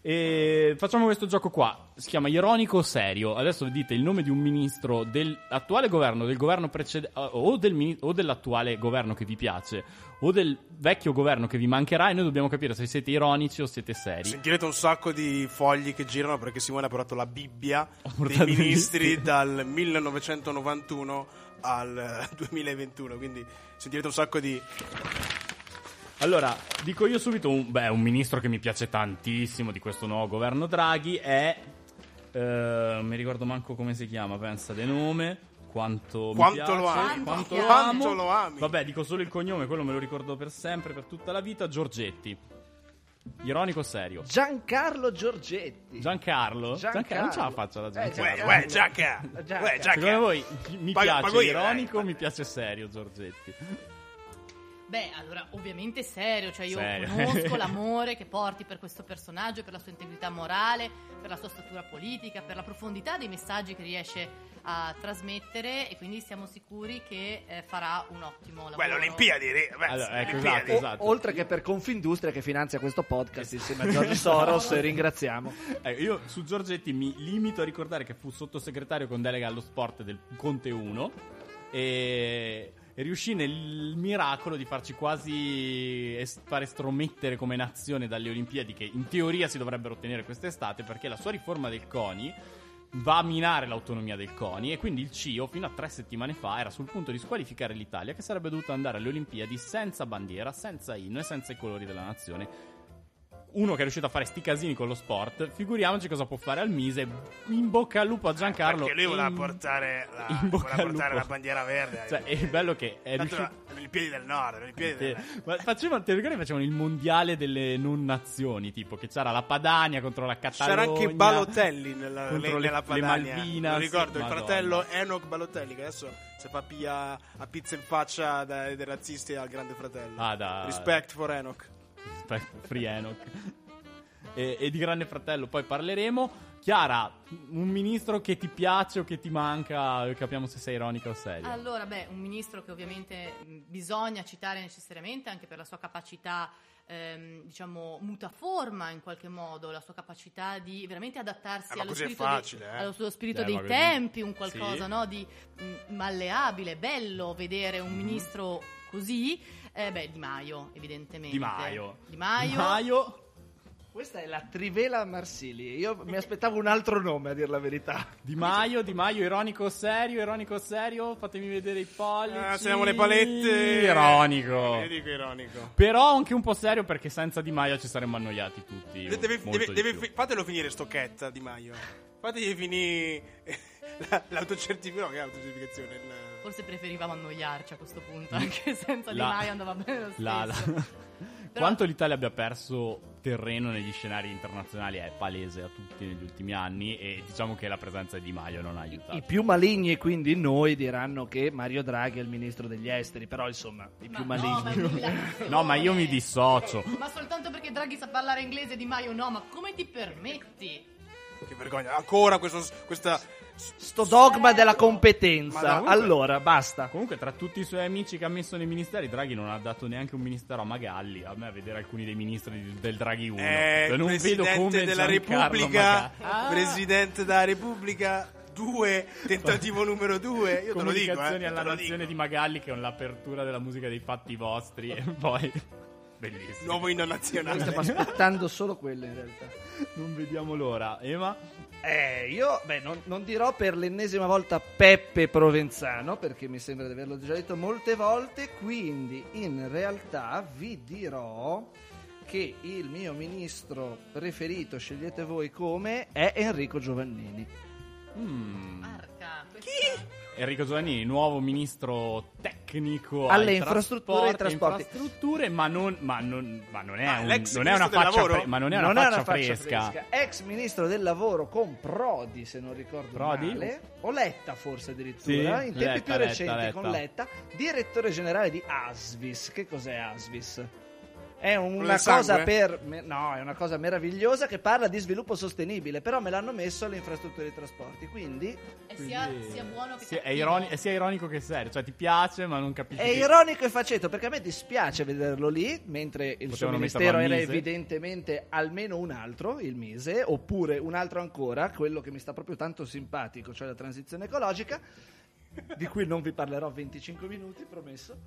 C: E facciamo questo gioco qua. Si chiama Ironico o Serio. Adesso dite il nome di un ministro dell'attuale governo, del governo precedente, o, del o dell'attuale governo che vi piace, o del vecchio governo che vi mancherà. E noi dobbiamo capire se siete ironici o siete seri.
A: Sentirete un sacco di fogli che girano perché Simone ha portato la Bibbia dei ministri dal 1991 al eh, 2021. Quindi sentirete un sacco di.
C: Allora, dico io subito, un, beh, un ministro che mi piace tantissimo di questo nuovo governo Draghi è... eh, non mi ricordo manco come si chiama, pensa di nome. Quanto, mi
A: Quanto
C: piace,
A: lo ami?
C: Quanto,
A: Quanto
C: lo amo.
A: lo ami?
C: Vabbè, dico solo il cognome, quello me lo ricordo per sempre, per tutta la vita. Giorgetti. Ironico o serio?
E: Giancarlo Giorgetti.
C: Giancarlo?
E: Giancarlo.
C: non c'ha la faccia da
E: Eh,
C: Giancarlo.
A: Uè, uè. Uè, Giacca!
C: Secondo voi mi
A: Paga-
C: piace ironico
A: eh.
C: mi piace serio Giorgetti?
D: Beh, allora, ovviamente serio, cioè io
C: Serio.
D: conosco l'amore che porti per questo personaggio, per la sua integrità morale, per la sua statura politica, per la profondità dei messaggi che riesce a trasmettere e quindi siamo sicuri che eh, farà un ottimo lavoro.
A: Beh, le Olimpiadi, re- beh,
C: Allora, ecco,
A: Olimpiadi.
C: esatto,
E: O-
C: esatto.
E: oltre che per Confindustria che finanzia questo podcast insieme a Giorgio Soros, ringraziamo.
C: Ecco, io su Giorgetti mi limito a ricordare che fu sottosegretario con delega allo sport del Conte 1 e, e riuscì nel miracolo di farci quasi es- far estromettere come nazione dalle Olimpiadi che in teoria si dovrebbero ottenere quest'estate perché la sua riforma del CONI va a minare l'autonomia del CONI e quindi il CIO fino a tre settimane fa era sul punto di squalificare l'Italia che sarebbe dovuta andare alle Olimpiadi senza bandiera, senza inno e senza i colori della nazione uno che è riuscito a fare sti casini con lo sport, figuriamoci cosa può fare al Mise. In bocca al lupo a Giancarlo.
A: Perché lui voleva
C: in-
A: portare, la,
C: in bocca
A: voleva
C: al
A: portare
C: lupo.
A: la bandiera verde.
C: Cioè, è il bello che è
A: Tanto
C: riuscito.
A: i piedi del nord, i piedi del
C: Ma facevano, ti ricordi facevano il mondiale delle non nazioni, tipo che c'era la Padania contro la Catalogna.
A: C'era anche Balotelli nella,
C: contro
A: nella
C: le- le
A: Padania.
C: Malvinas,
A: Lo ricordo, il
C: Madonna.
A: fratello Enoch Balotelli, che adesso si fa pia a pizza in faccia dai, dai razzisti al grande fratello.
C: Ah, da-
A: Respect for Enoch.
C: Free Enoch. E, e di Grande Fratello poi parleremo. Chiara, un ministro che ti piace o che ti manca, capiamo se sei ironica o seria.
D: Allora, beh, un ministro che ovviamente mh, bisogna citare necessariamente anche per la sua capacità, ehm, diciamo, mutaforma in qualche modo, la sua capacità di veramente adattarsi
A: Eh, ma
D: allo spirito,
A: facile,
D: dei,
A: eh.
D: allo spirito
C: Eh,
D: dei tempi, un qualcosa
C: Sì.
D: no, di mh, malleabile, bello vedere un ministro così. Eh, beh, Di Maio, evidentemente.
C: Di Maio.
D: Di Maio.
C: Di Maio.
E: Questa è la Trivela Marsili. Io mi aspettavo un altro nome, a dir la verità.
C: Di Maio, Di Maio, ironico o serio, ironico o serio, fatemi vedere i pollici.
A: Ah, teniamo le palette.
C: Ironico.
A: Io dico ironico.
C: Però anche un po' serio perché senza Di Maio ci saremmo annoiati tutti.
A: Deve- deve-
C: di
A: deve fatelo finire stocchetta Di Maio. Fategli finire la- l'autocertificazione. No, che è autocertificazione?
D: Forse preferivamo annoiarci a questo punto, anche senza Di
C: La-
D: Maio andava bene lo stesso.
C: La- la-
D: Però-
C: Quanto l'Italia abbia perso terreno negli scenari internazionali è palese a tutti negli ultimi anni e diciamo che la presenza di Di Maio non ha aiutato.
E: I più maligni, e quindi noi, diranno che Mario Draghi è il ministro degli esteri. Però, insomma, i più
D: Ma no,
E: maligni.
D: ma.
C: No, ma io mi dissocio.
D: Ma soltanto perché Draghi sa parlare inglese Di Maio no, ma come ti permetti?
A: Che vergogna. Ancora questo, questa.
E: Sto dogma della competenza.
A: Ma no,
E: allora, basta.
C: Comunque, tra tutti i suoi amici che ha messo nei ministeri, Draghi non ha dato neanche un ministero a Magalli. A me a vedere alcuni dei ministri del Draghi 1.
A: Eh,
C: Cioè, non vedo
A: Presidente
C: come
A: della Repubblica.
C: Ah,
A: Presidente della Repubblica. Due. Tentativo numero due. Io te lo dico. Eh,
C: comunicazioni alla nazione
A: dico.
C: di Magalli che è l'apertura della musica dei fatti vostri e poi bellissimo
A: Nuovo inno
E: Noi
A: nazionale.
E: stiamo aspettando solo quello, in realtà.
C: non vediamo l'ora Ema
E: Eh, io, beh, non, non dirò per l'ennesima volta Peppe Provenzano, perché mi sembra di averlo già detto molte volte, quindi in realtà vi dirò che il mio ministro preferito, scegliete voi come, è Enrico Giovannini.
C: Mm.
D: Arca, questa-
C: Enrico Giovannini nuovo ministro tecnico
E: Alle
C: ai
E: infrastrutture e
C: trasporti, infrastrutture ma non, ma non, ma non è,
A: Ah,
C: un- non è una
A: ministro del
C: faccia
A: lavoro?
C: fre- ma non è una faccia, fresca,
E: Ex ministro del lavoro con Prodi, se non ricordo
C: Prodi?
E: male. O Letta forse addirittura,
C: Sì,
E: in tempi
C: Letta,
E: più
C: Letta,
E: recenti con
C: Letta.
E: Letta, direttore generale di Asvis. Che cos'è Asvis? È una per no, è una cosa meravigliosa che parla di sviluppo sostenibile, però me l'hanno messo alle infrastrutture di trasporti, quindi
D: E sia, sia buono che
C: Sì, è, ironi- è sia ironico che serio, cioè ti piace ma non capisci.
E: è
C: che-
E: ironico e faceto perché a me dispiace vederlo lì, mentre il suo
C: Potevano
E: ministero
C: metterlo
E: era evidentemente almeno un altro, il Mise, oppure un altro ancora, quello che mi sta proprio tanto simpatico, cioè la transizione ecologica, di cui non vi parlerò 25 minuti, promesso.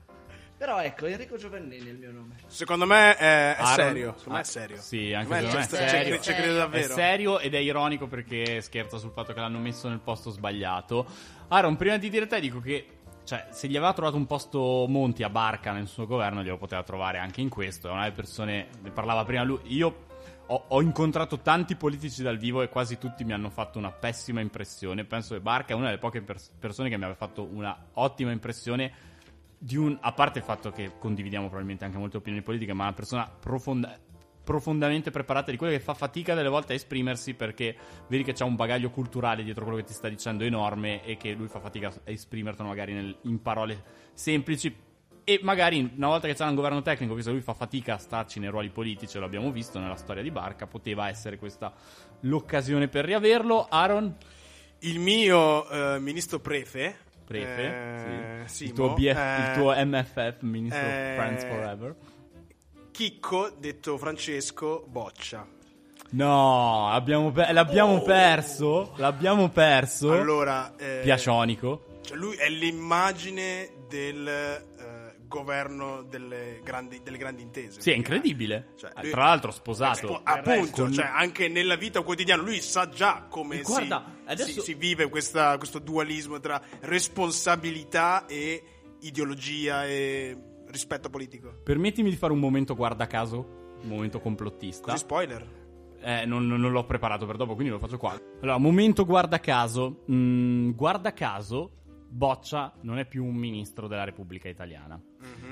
E: Però ecco, Enrico Giovannini è il mio nome.
A: Secondo me è, è
C: Aaron-
A: serio. Secondo me
C: ah,
A: è serio.
C: Sì, anche
A: Secondo me
C: me
A: c'è-
C: è
A: c'è-
C: serio.
A: c'è- credo
C: È
A: davvero.
C: serio ed è ironico perché scherza sul fatto che l'hanno messo nel posto sbagliato. Aaron, prima di dire te dico che cioè, se gli aveva trovato un posto Monti a Barca nel suo governo, glielo poteva trovare anche in questo. È una delle persone, ne parlava prima lui. Io ho, ho incontrato tanti politici dal vivo e quasi tutti mi hanno fatto una pessima impressione. Penso che Barca è una delle poche pers- persone che mi aveva fatto una ottima impressione. Di un, a parte il fatto che condividiamo probabilmente anche molte opinioni politiche, ma una persona profonda, profondamente preparata di quello che fa fatica delle volte a esprimersi perché vedi che c'è un bagaglio culturale dietro quello che ti sta dicendo enorme e che lui fa fatica a esprimertelo magari nel- in parole semplici e magari una volta che c'era un governo tecnico, visto che lui fa fatica a starci nei ruoli politici, lo abbiamo visto nella storia di Barca, poteva essere questa l'occasione per riaverlo. Aaron,
A: Il mio eh, ministro prefe.
C: Prefe,
A: eh,
C: sì.
A: Simo,
C: il, tuo BF
A: eh,
C: il tuo MFF, Ministro
A: eh,
C: Friends Forever.
A: Chicco, detto Francesco Boccia.
C: No, abbiamo pe- l'abbiamo perso. L'abbiamo perso.
A: Allora, eh,
C: Piacionico.
A: cioè lui è l'immagine del governo delle grandi, delle grandi intese.
C: Sì, è incredibile.
A: Cioè,
C: Eh,
A: lui-
C: Tra l'altro sposato.
A: Spo- appunto,
C: con-
A: cioè, anche nella vita quotidiana lui sa già come
C: guarda,
A: si,
C: adesso-
A: si- si vive questa- questo dualismo tra responsabilità e ideologia e rispetto politico.
C: Permettimi di fare un momento guarda caso, un momento complottista.
A: Così spoiler.
C: Eh, non, non l'ho preparato per dopo, quindi lo faccio qua. Allora, momento guarda caso. Mm, guarda caso, Boccia non è più un ministro della Repubblica Italiana.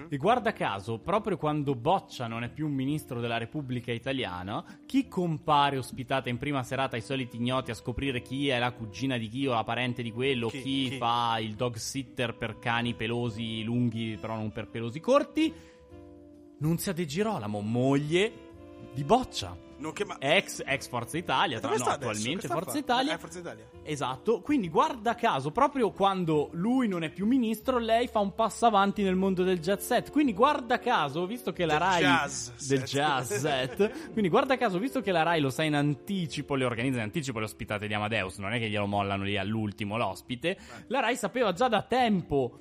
C: E guarda caso, proprio quando Boccia non è più un ministro della Repubblica Italiana, chi compare ospitata in prima serata ai soliti ignoti a scoprire chi è la cugina di chi o la parente di quello,
A: Chi?
C: chi,
A: Chi?
C: fa il dog sitter per cani pelosi lunghi, però non per pelosi corti, Nunzia De Girolamo, moglie di Boccia.
A: Ma...
C: Ex, ex Forza Italia, tra
A: Dove
C: no, attualmente Forza
A: fa?
C: Italia.
A: Eh, Forza Italia.
C: Esatto, quindi guarda caso, proprio quando lui non è più ministro, lei fa un passo avanti nel mondo del jet set. Quindi guarda caso, visto che la
A: Del
C: Rai
A: jazz
C: del
A: set.
C: jazz set, quindi guarda caso, visto che la Rai lo sa in anticipo, le organizza in anticipo le ospitate di Amadeus, non è che glielo mollano lì all'ultimo l'ospite, la Rai sapeva già da tempo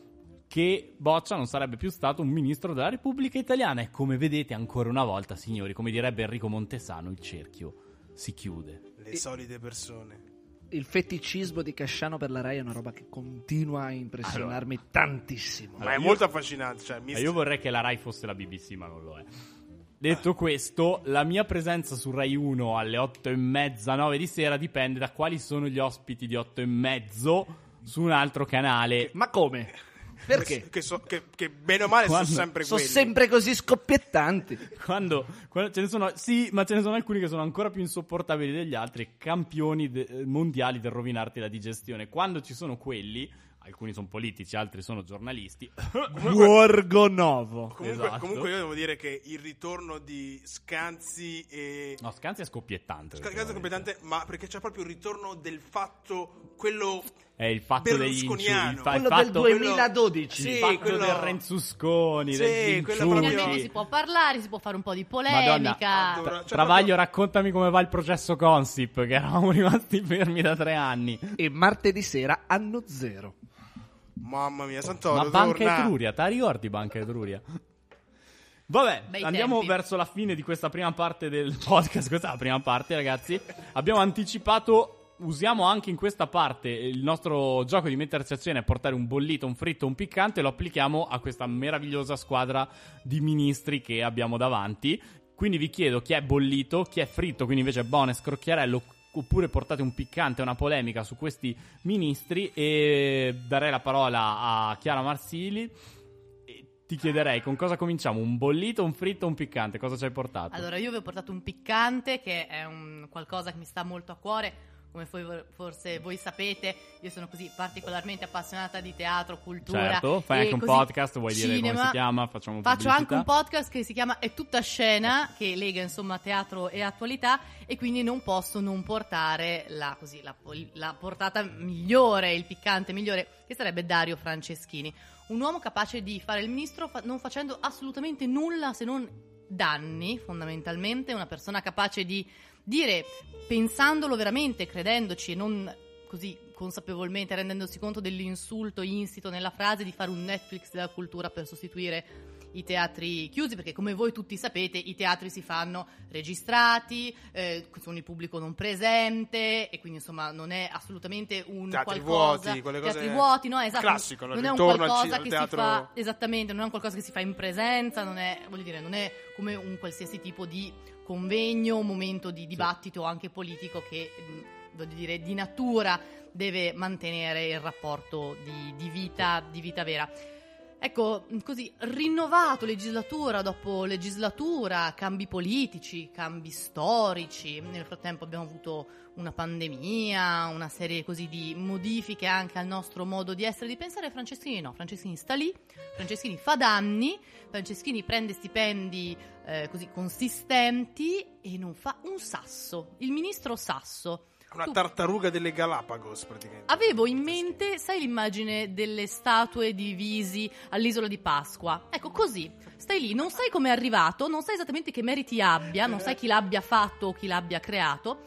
C: che Boccia non sarebbe più stato un ministro della Repubblica Italiana e come vedete ancora una volta, signori, come direbbe Enrico Montesano, il cerchio si chiude.
A: Le solite persone.
E: Il feticismo di Casciano per la Rai è una roba che continua a impressionarmi tantissimo.
A: Ma è
C: io-
A: molto affascinante. Cioè, mi
C: io vorrei che la Rai fosse la BBC, ma non lo è. Detto questo, la mia presenza su Rai 1 alle 8 e mezza, 9 di sera dipende da quali sono gli ospiti di 8 e mezzo su un altro canale.
E: Ma come? Perché?
A: Che, so- che- che bene o male
C: Quando-
A: sono sempre
E: Sono sempre così scoppiettanti.
C: Quando, quando ce ne sono, sì, ma ce ne sono alcuni che sono ancora più insopportabili degli altri, campioni de- eh, mondiali del rovinarti la digestione. Quando ci sono quelli, alcuni sono politici, altri sono giornalisti.
E: Gorgonovo.
A: Comunque,
C: Esatto.
A: comunque io devo dire che il ritorno di Scanzi e...
C: No, Scanzi è scoppiettante.
A: Scanzi è competente, ma perché c'è proprio il ritorno del fatto, quello
C: È il fatto degli
A: berlusconiano.
C: inciu- il fa- il
E: Quello del
C: fatto-
E: 2012.
A: Sì,
C: il fatto
A: quello-
C: del Renzusconi,
A: Sì,
C: degli
A: quello
C: inciuci.
D: si può parlare, si può fare un po' di
C: Madonna,
D: polemica.
A: adoro-
C: Tra-
A: Cioè,
C: Travaglio,
A: proprio-
C: raccontami come va il processo Consip, che eravamo rimasti fermi da tre anni.
E: E martedì sera anno zero.
A: Mamma mia, Santoro,
C: Ma Banca
A: torna.
C: Etruria, te la ricordi Banca Etruria? Vabbè,
D: Bei
C: andiamo
D: tempi.
C: verso la fine di questa prima parte del podcast. Questa è la prima parte, ragazzi. Abbiamo anticipato, usiamo anche in questa parte il nostro gioco di mettersi a cena e portare un bollito, un fritto, un piccante. Lo applichiamo a questa meravigliosa squadra di ministri che abbiamo davanti. Quindi vi chiedo chi è bollito, chi è fritto, quindi invece Bones, Crocchiarello, oppure portate un piccante, una polemica su questi ministri e darei la parola a Chiara Marsili ti chiederei con cosa cominciamo, un bollito, un fritto un piccante, cosa ci hai portato?
D: Allora, io vi ho portato un piccante che è un qualcosa che mi sta molto a cuore. Come voi- forse voi sapete, io sono così particolarmente appassionata di teatro, cultura.
C: Certo, fai anche un podcast, vuoi dire come
D: cinema.
C: si chiama? Facciamo
D: Faccio
C: pubblicità.
D: anche un podcast che si chiama È tutta scena, che lega insomma teatro e attualità e quindi non posso non portare la, così, la, la portata migliore, il piccante migliore, che sarebbe Dario Franceschini. Un uomo capace di fare il ministro fa- non facendo assolutamente nulla se non danni, fondamentalmente, una persona capace di dire, pensandolo veramente, credendoci e non così consapevolmente, rendendosi conto dell'insulto insito nella frase, di fare un Netflix della cultura per sostituire i teatri chiusi, perché come voi tutti sapete i teatri si fanno registrati, eh, con il pubblico non presente e quindi insomma non è assolutamente un
A: Teatri
D: qualcosa...
A: vuoti, quelle cose-
D: Teatri vuoti, no, esatto.
A: Classico, no?
D: non è un qualcosa
A: al
D: che
A: teatro-
D: si fa esattamente, non è un qualcosa che si fa in presenza, non è, voglio dire, non è come un qualsiasi tipo di convegno, un momento di dibattito anche politico che, mh, voglio dire, di natura deve mantenere il rapporto di, di vita, di vita vera. Ecco, mh, così rinnovato legislatura dopo legislatura, cambi politici, cambi storici. Nel frattempo abbiamo avuto una pandemia, una serie così di modifiche anche al nostro modo di essere e di pensare. Franceschini no, Franceschini sta lì, Franceschini fa danni, Franceschini prende stipendi eh, così consistenti e non fa un sasso. Il ministro Sasso.
A: Una
D: Tu-
A: tartaruga delle Galapagos, praticamente.
D: Avevo in mente, sai l'immagine delle statue di visi all'isola di Pasqua? Ecco, così. Stai lì, non sai come è arrivato, non sai esattamente che meriti abbia, non sai chi l'abbia fatto o chi l'abbia creato.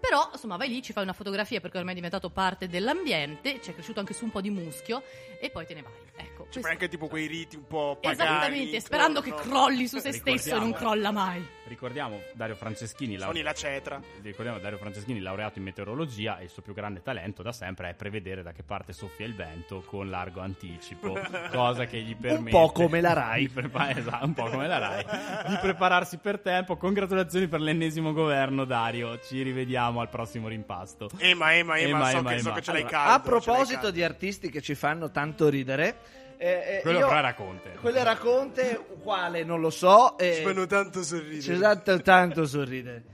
D: Però, insomma, vai lì, ci fai una fotografia perché ormai è diventato parte dell'ambiente, ci è cresciuto anche su un po' di muschio e poi te ne vai. Ecco,
A: Ci fai anche tipo quei riti un po' pagani.
D: Esattamente, sperando che crolli su se stesso e non crolla mai.
C: Ricordiamo Dario Franceschini, lau-
A: Suoni la cetra.
C: ricordiamo Dario Franceschini, laureato in meteorologia e il suo più grande talento da sempre è prevedere da che parte soffia il vento con largo anticipo, cosa che gli permette
E: po' come la Rai.
C: di prepa- esatto, un po' come la Rai, di prepararsi per tempo. Congratulazioni per l'ennesimo governo Dario, ci rivediamo al prossimo rimpasto.
A: Ema, ema, ema,
C: Ema,
A: so,
C: ema,
A: che, so
C: ema.
A: che ce l'hai
E: Allora,
A: caldo.
E: a proposito
A: caldo.
E: di artisti che ci fanno tanto ridere, eh, eh,
C: Quello
E: io-
C: però era Conte.
E: Quello era Conte, quale non lo so. eh,
A: Ci fanno tanto sorridere.
E: C'è tanto, tanto sorridere.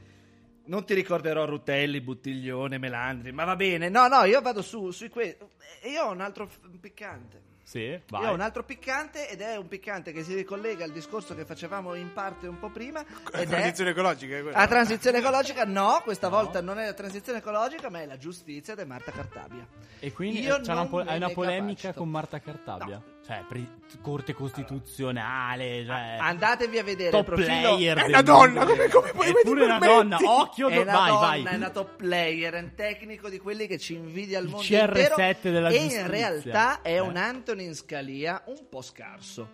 E: Non ti ricorderò Rutelli, Buttiglione, Melandri, ma va bene. No, no, io vado su, sui que- Io ho un altro f- piccante.
C: Sì, vai.
E: Io ho un altro piccante ed è un piccante che si ricollega al discorso che facevamo in parte un po' prima.
A: La
E: Ed è
A: transizione ecologica. è quella.
E: la transizione ecologica. No, questa volta non è la transizione ecologica, ma è la giustizia ed è Marta Cartabia.
C: E quindi
E: Io
C: c'è una, po- una polemica
E: capacito.
C: con Marta Cartabia? Cioè, pre- corte costituzionale, cioè...
E: Andatevi a vedere
C: top
E: il profilo.
C: player
A: È una donna, come- come puoi-
C: È pure una donna, occhio, do- vai,
E: donna,
C: vai.
E: è una top player, è un tecnico di quelli che ci invidia al mondo
C: CR7
E: intero.
C: della
E: e
C: giustizia.
E: in realtà è
C: Eh.
E: un Antonin Scalia un po' scarso.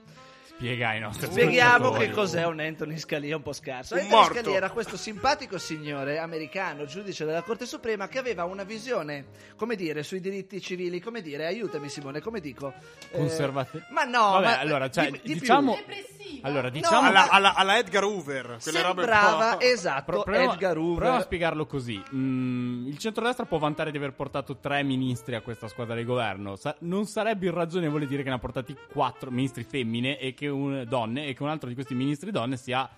C: Spiega ai nostri
E: Spieghiamo che cos'è un Anthony Scalia un po' scarso.
A: Un
E: Anthony
A: morto.
E: Scalia era questo simpatico signore americano, giudice della Corte Suprema, che aveva una visione, come dire, sui diritti civili, come dire, aiutami Simone, come dico? Eh,
C: Conservati-
E: ma no,
C: Vabbè,
E: ma-
C: allora, cioè,
E: di- di
C: diciamo... Allora,
E: No,
C: diciamo...
A: alla, alla- alla Edgar Hoover.
E: Sembrava, esatto,
C: Pro- proviamo,
E: Edgar Hoover.
C: proviamo a spiegarlo così. Mm, il centrodestra può vantare di aver portato tre ministri a questa squadra di governo. Sa- non sarebbe irragionevole dire che ne ha portati quattro ministri femmine e che un, donne e che un altro di questi ministri donne sia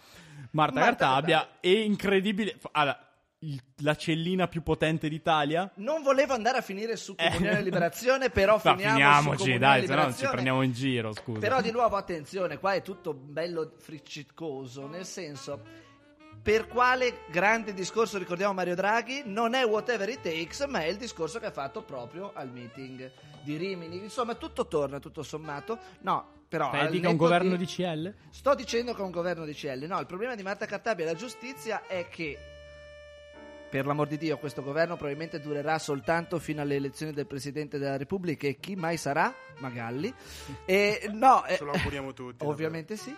C: Marta,
E: Marta
C: Cartabia.
E: Cartabia.
C: E incredibile. allora, il- la cellina più potente d'Italia.
E: Non volevo andare a finire su Comunione
C: Eh.
E: Liberazione, però su
C: finiamoci, dai, se no ci prendiamo in giro, scusa.
E: Però di nuovo attenzione, qua è tutto bello friccicoso, nel senso per quale grande discorso ricordiamo Mario Draghi? Non è whatever it takes, ma è il discorso che ha fatto proprio al meeting di Rimini. Insomma, tutto torna, tutto sommato. No, però
C: Beh,
E: al
C: dica un governo
E: di
C: di CL?
E: Sto dicendo che è un governo di CL. No, il problema di Marta Cartabia e la giustizia è che, per l'amor di Dio, questo governo probabilmente durerà soltanto fino alle elezioni del Presidente della Repubblica e chi mai sarà? Magalli. E, no, eh,
A: Ce lo auguriamo tutti.
E: ovviamente sì.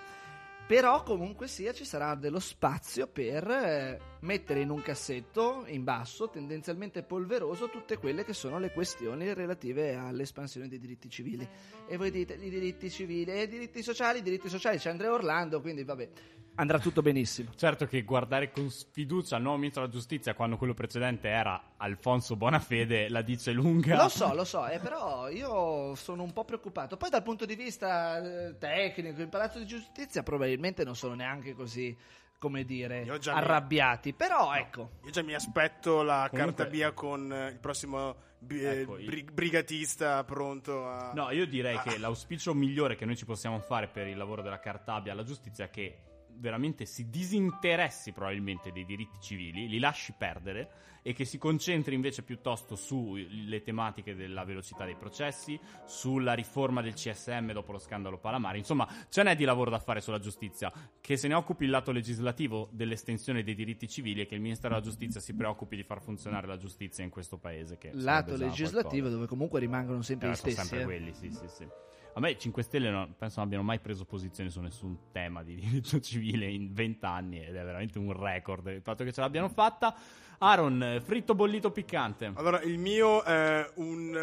E: Però comunque sia ci sarà dello spazio per eh, mettere in un cassetto in basso, tendenzialmente polveroso, tutte quelle che sono le questioni relative all'espansione dei diritti civili. E voi dite i diritti civili e i diritti sociali, i diritti sociali c'è Andrea Orlando, quindi vabbè, andrà tutto benissimo.
C: Certo che guardare con sfiducia il nuovo ministro della giustizia quando quello precedente era Alfonso Bonafede la dice lunga.
E: Lo so, lo so, eh, però io sono un po' preoccupato. Poi dal punto di vista eh, tecnico, in Palazzo di Giustizia probabilmente non sono neanche così come dire,
A: Io già mi-
E: arrabbiati. Però ecco,
A: Io già mi aspetto la
C: Comunque-
A: carta via con eh, il prossimo bi- eh,
C: Ecco,
A: bri- brigatista pronto a...
C: No, io direi
A: Ah.
C: che l'auspicio migliore che noi ci possiamo fare per il lavoro della Cartabia alla giustizia è che veramente si disinteressi probabilmente dei diritti civili, li lasci perdere e che si concentri invece piuttosto sulle tematiche della velocità dei processi, sulla riforma del CSM dopo lo scandalo Palamari. Insomma, ce n'è di lavoro da fare sulla giustizia. Che se ne occupi il lato legislativo dell'estensione dei diritti civili e che il Ministero della Giustizia si preoccupi di far funzionare la giustizia in questo paese. Che
E: lato legislativo dove comunque rimangono sempre
C: Eh,
E: gli stessi.
C: sempre
E: eh.
C: quelli, sì, sì, sì. A me i 5 Stelle non- penso non abbiano mai preso posizione su nessun tema di diritto civile in 20 anni ed è veramente un record il fatto che ce l'abbiano fatta. Aaron, fritto bollito piccante.
A: Allora, il mio è un...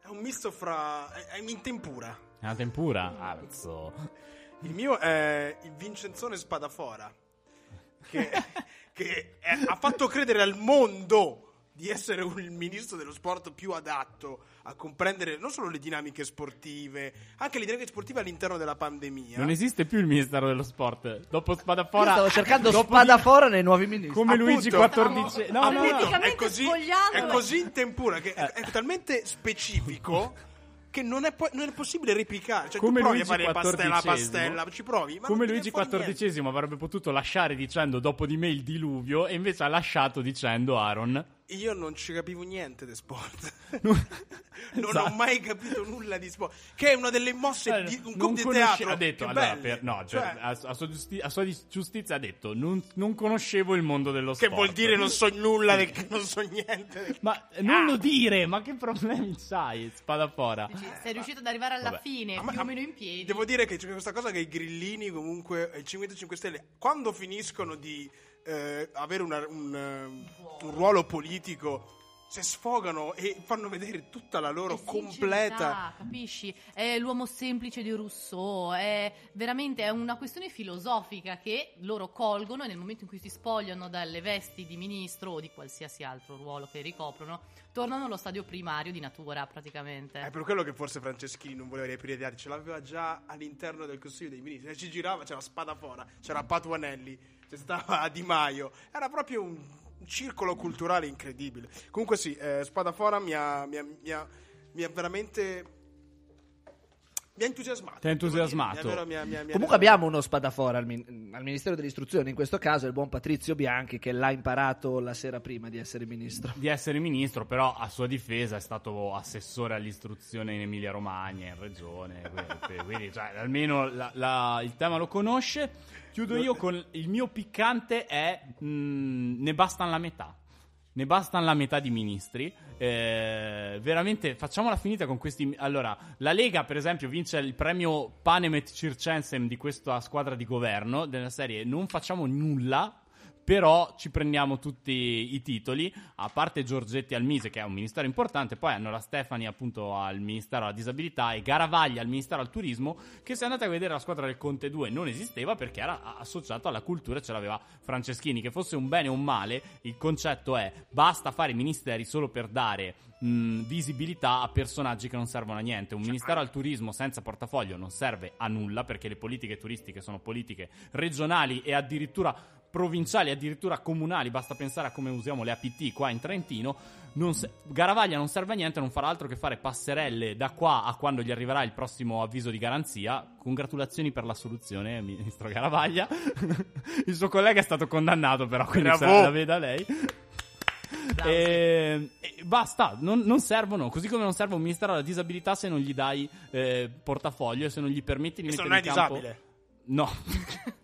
A: è un misto fra... è, è in tempura.
C: È una tempura? Azzo.
A: Il mio è il Vincenzone Spadafora, che, che è- ha fatto credere al mondo di essere un- il ministro dello sport più adatto a comprendere non solo le dinamiche sportive, anche le dinamiche sportive all'interno della pandemia.
C: Non esiste più il Ministero dello Sport. Dopo
E: Io
C: Spadafora.
E: stavo cercando Spadafora nei nuovi ministri.
C: Come
A: Appunto.
C: Luigi XIV. No, no, no.
D: Praticamente
A: è così, è così in tempura che è, è talmente specifico che non è, po- non è possibile replicare. Cioè,
C: Come
A: tu provi
C: Luigi
A: a fare pastella, pastella, ci provi. Ma
C: Come Luigi. XIV avrebbe potuto lasciare dicendo dopo di me il diluvio e invece ha lasciato dicendo Aaron.
A: Io non ci capivo niente di sport.
C: Non- Esatto.
A: ho mai capito nulla di sport. Che è una delle mosse
C: Eh,
A: di un club di
C: conosce-
A: teatro.
C: ha detto allora, per- no, cioè,
A: Cioè,
C: a, a sua giusti- a sua giustizia ha detto non, non conoscevo il mondo dello
A: che
C: sport
A: vuol dire non so nulla, del- non so niente.
C: ma non
A: Ah.
C: lo dire ma che problemi c'hai spadafora
D: Sei riuscito ad arrivare alla
C: Vabbè.
D: fine,
A: Ah, ma-
D: più o meno in piedi.
A: Devo dire che c'è questa cosa che i grillini, comunque, il 5 Stelle, quando finiscono di eh, avere una- un, eh, un ruolo politico, se sfogano e fanno vedere tutta la loro
D: È
A: completa.
D: capisci? È l'uomo semplice di Rousseau, è veramente è una questione filosofica che loro colgono e nel momento in cui si spogliano dalle vesti di ministro o di qualsiasi altro ruolo che ricoprono, tornano allo stadio primario di natura praticamente.
A: È per quello che forse Franceschini non voleva riaprire i teatri, ce l'aveva già all'interno del Consiglio dei Ministri. E ci girava, c'era Spadafora, c'era Patuanelli, c'è stava Di Maio. Era proprio un, un circolo culturale incredibile. Comunque sì, eh, Spadafora mi ha, mi ha- mi ha- mi ha veramente... Mi ha entusiasmato.
C: Ti ha entusiasmato.
A: dire. Mi ha vero- mi ha- mi ha- mi ha
E: Comunque abbiamo uno spadafora al, min- al Ministero dell'Istruzione, in questo caso è il buon Patrizio Bianchi che l'ha imparato la sera prima di essere ministro.
C: di essere ministro però a sua difesa è stato assessore all'istruzione in Emilia Romagna in regione quindi, quindi, cioè, almeno la- la- il tema lo conosce chiudo io con il mio piccante è mh, ne bastano la metà ne bastano la metà di ministri. Eh, veramente facciamola finita con questi. Allora, la Lega, per esempio, vince il premio Panemet Circensem di questa squadra di governo della serie Non facciamo nulla. Però ci prendiamo tutti i titoli, a parte Giorgetti al Mise, che è un ministero importante, poi hanno la Stefani appunto al Ministero alla Disabilità e Garavaglia al Ministero al Turismo, che se andate a vedere la squadra del Conte 2 non esisteva perché era associato alla cultura ce l'aveva Franceschini, che fosse un bene o un male, il concetto è basta fare i ministeri solo per dare mh, visibilità a personaggi che non servono a niente. Un ministero al turismo senza portafoglio non serve a nulla perché le politiche turistiche sono politiche regionali e addirittura provinciali, addirittura comunali. Basta pensare a come usiamo le APT qua in Trentino. Non se- Garavaglia non serve a niente, non farà altro che fare passerelle da qua a quando gli arriverà il prossimo avviso di garanzia. Congratulazioni per la soluzione, ministro Garavaglia. il suo collega è stato condannato, però quindi se
A: Bravo.
C: la veda lei. E, e basta, non, non servono. Così come non serve un ministero della disabilità se non gli dai eh, portafoglio e se non gli permetti di
A: E se
C: mettere in campo.
A: disabile.
C: No,
D: Non è quello.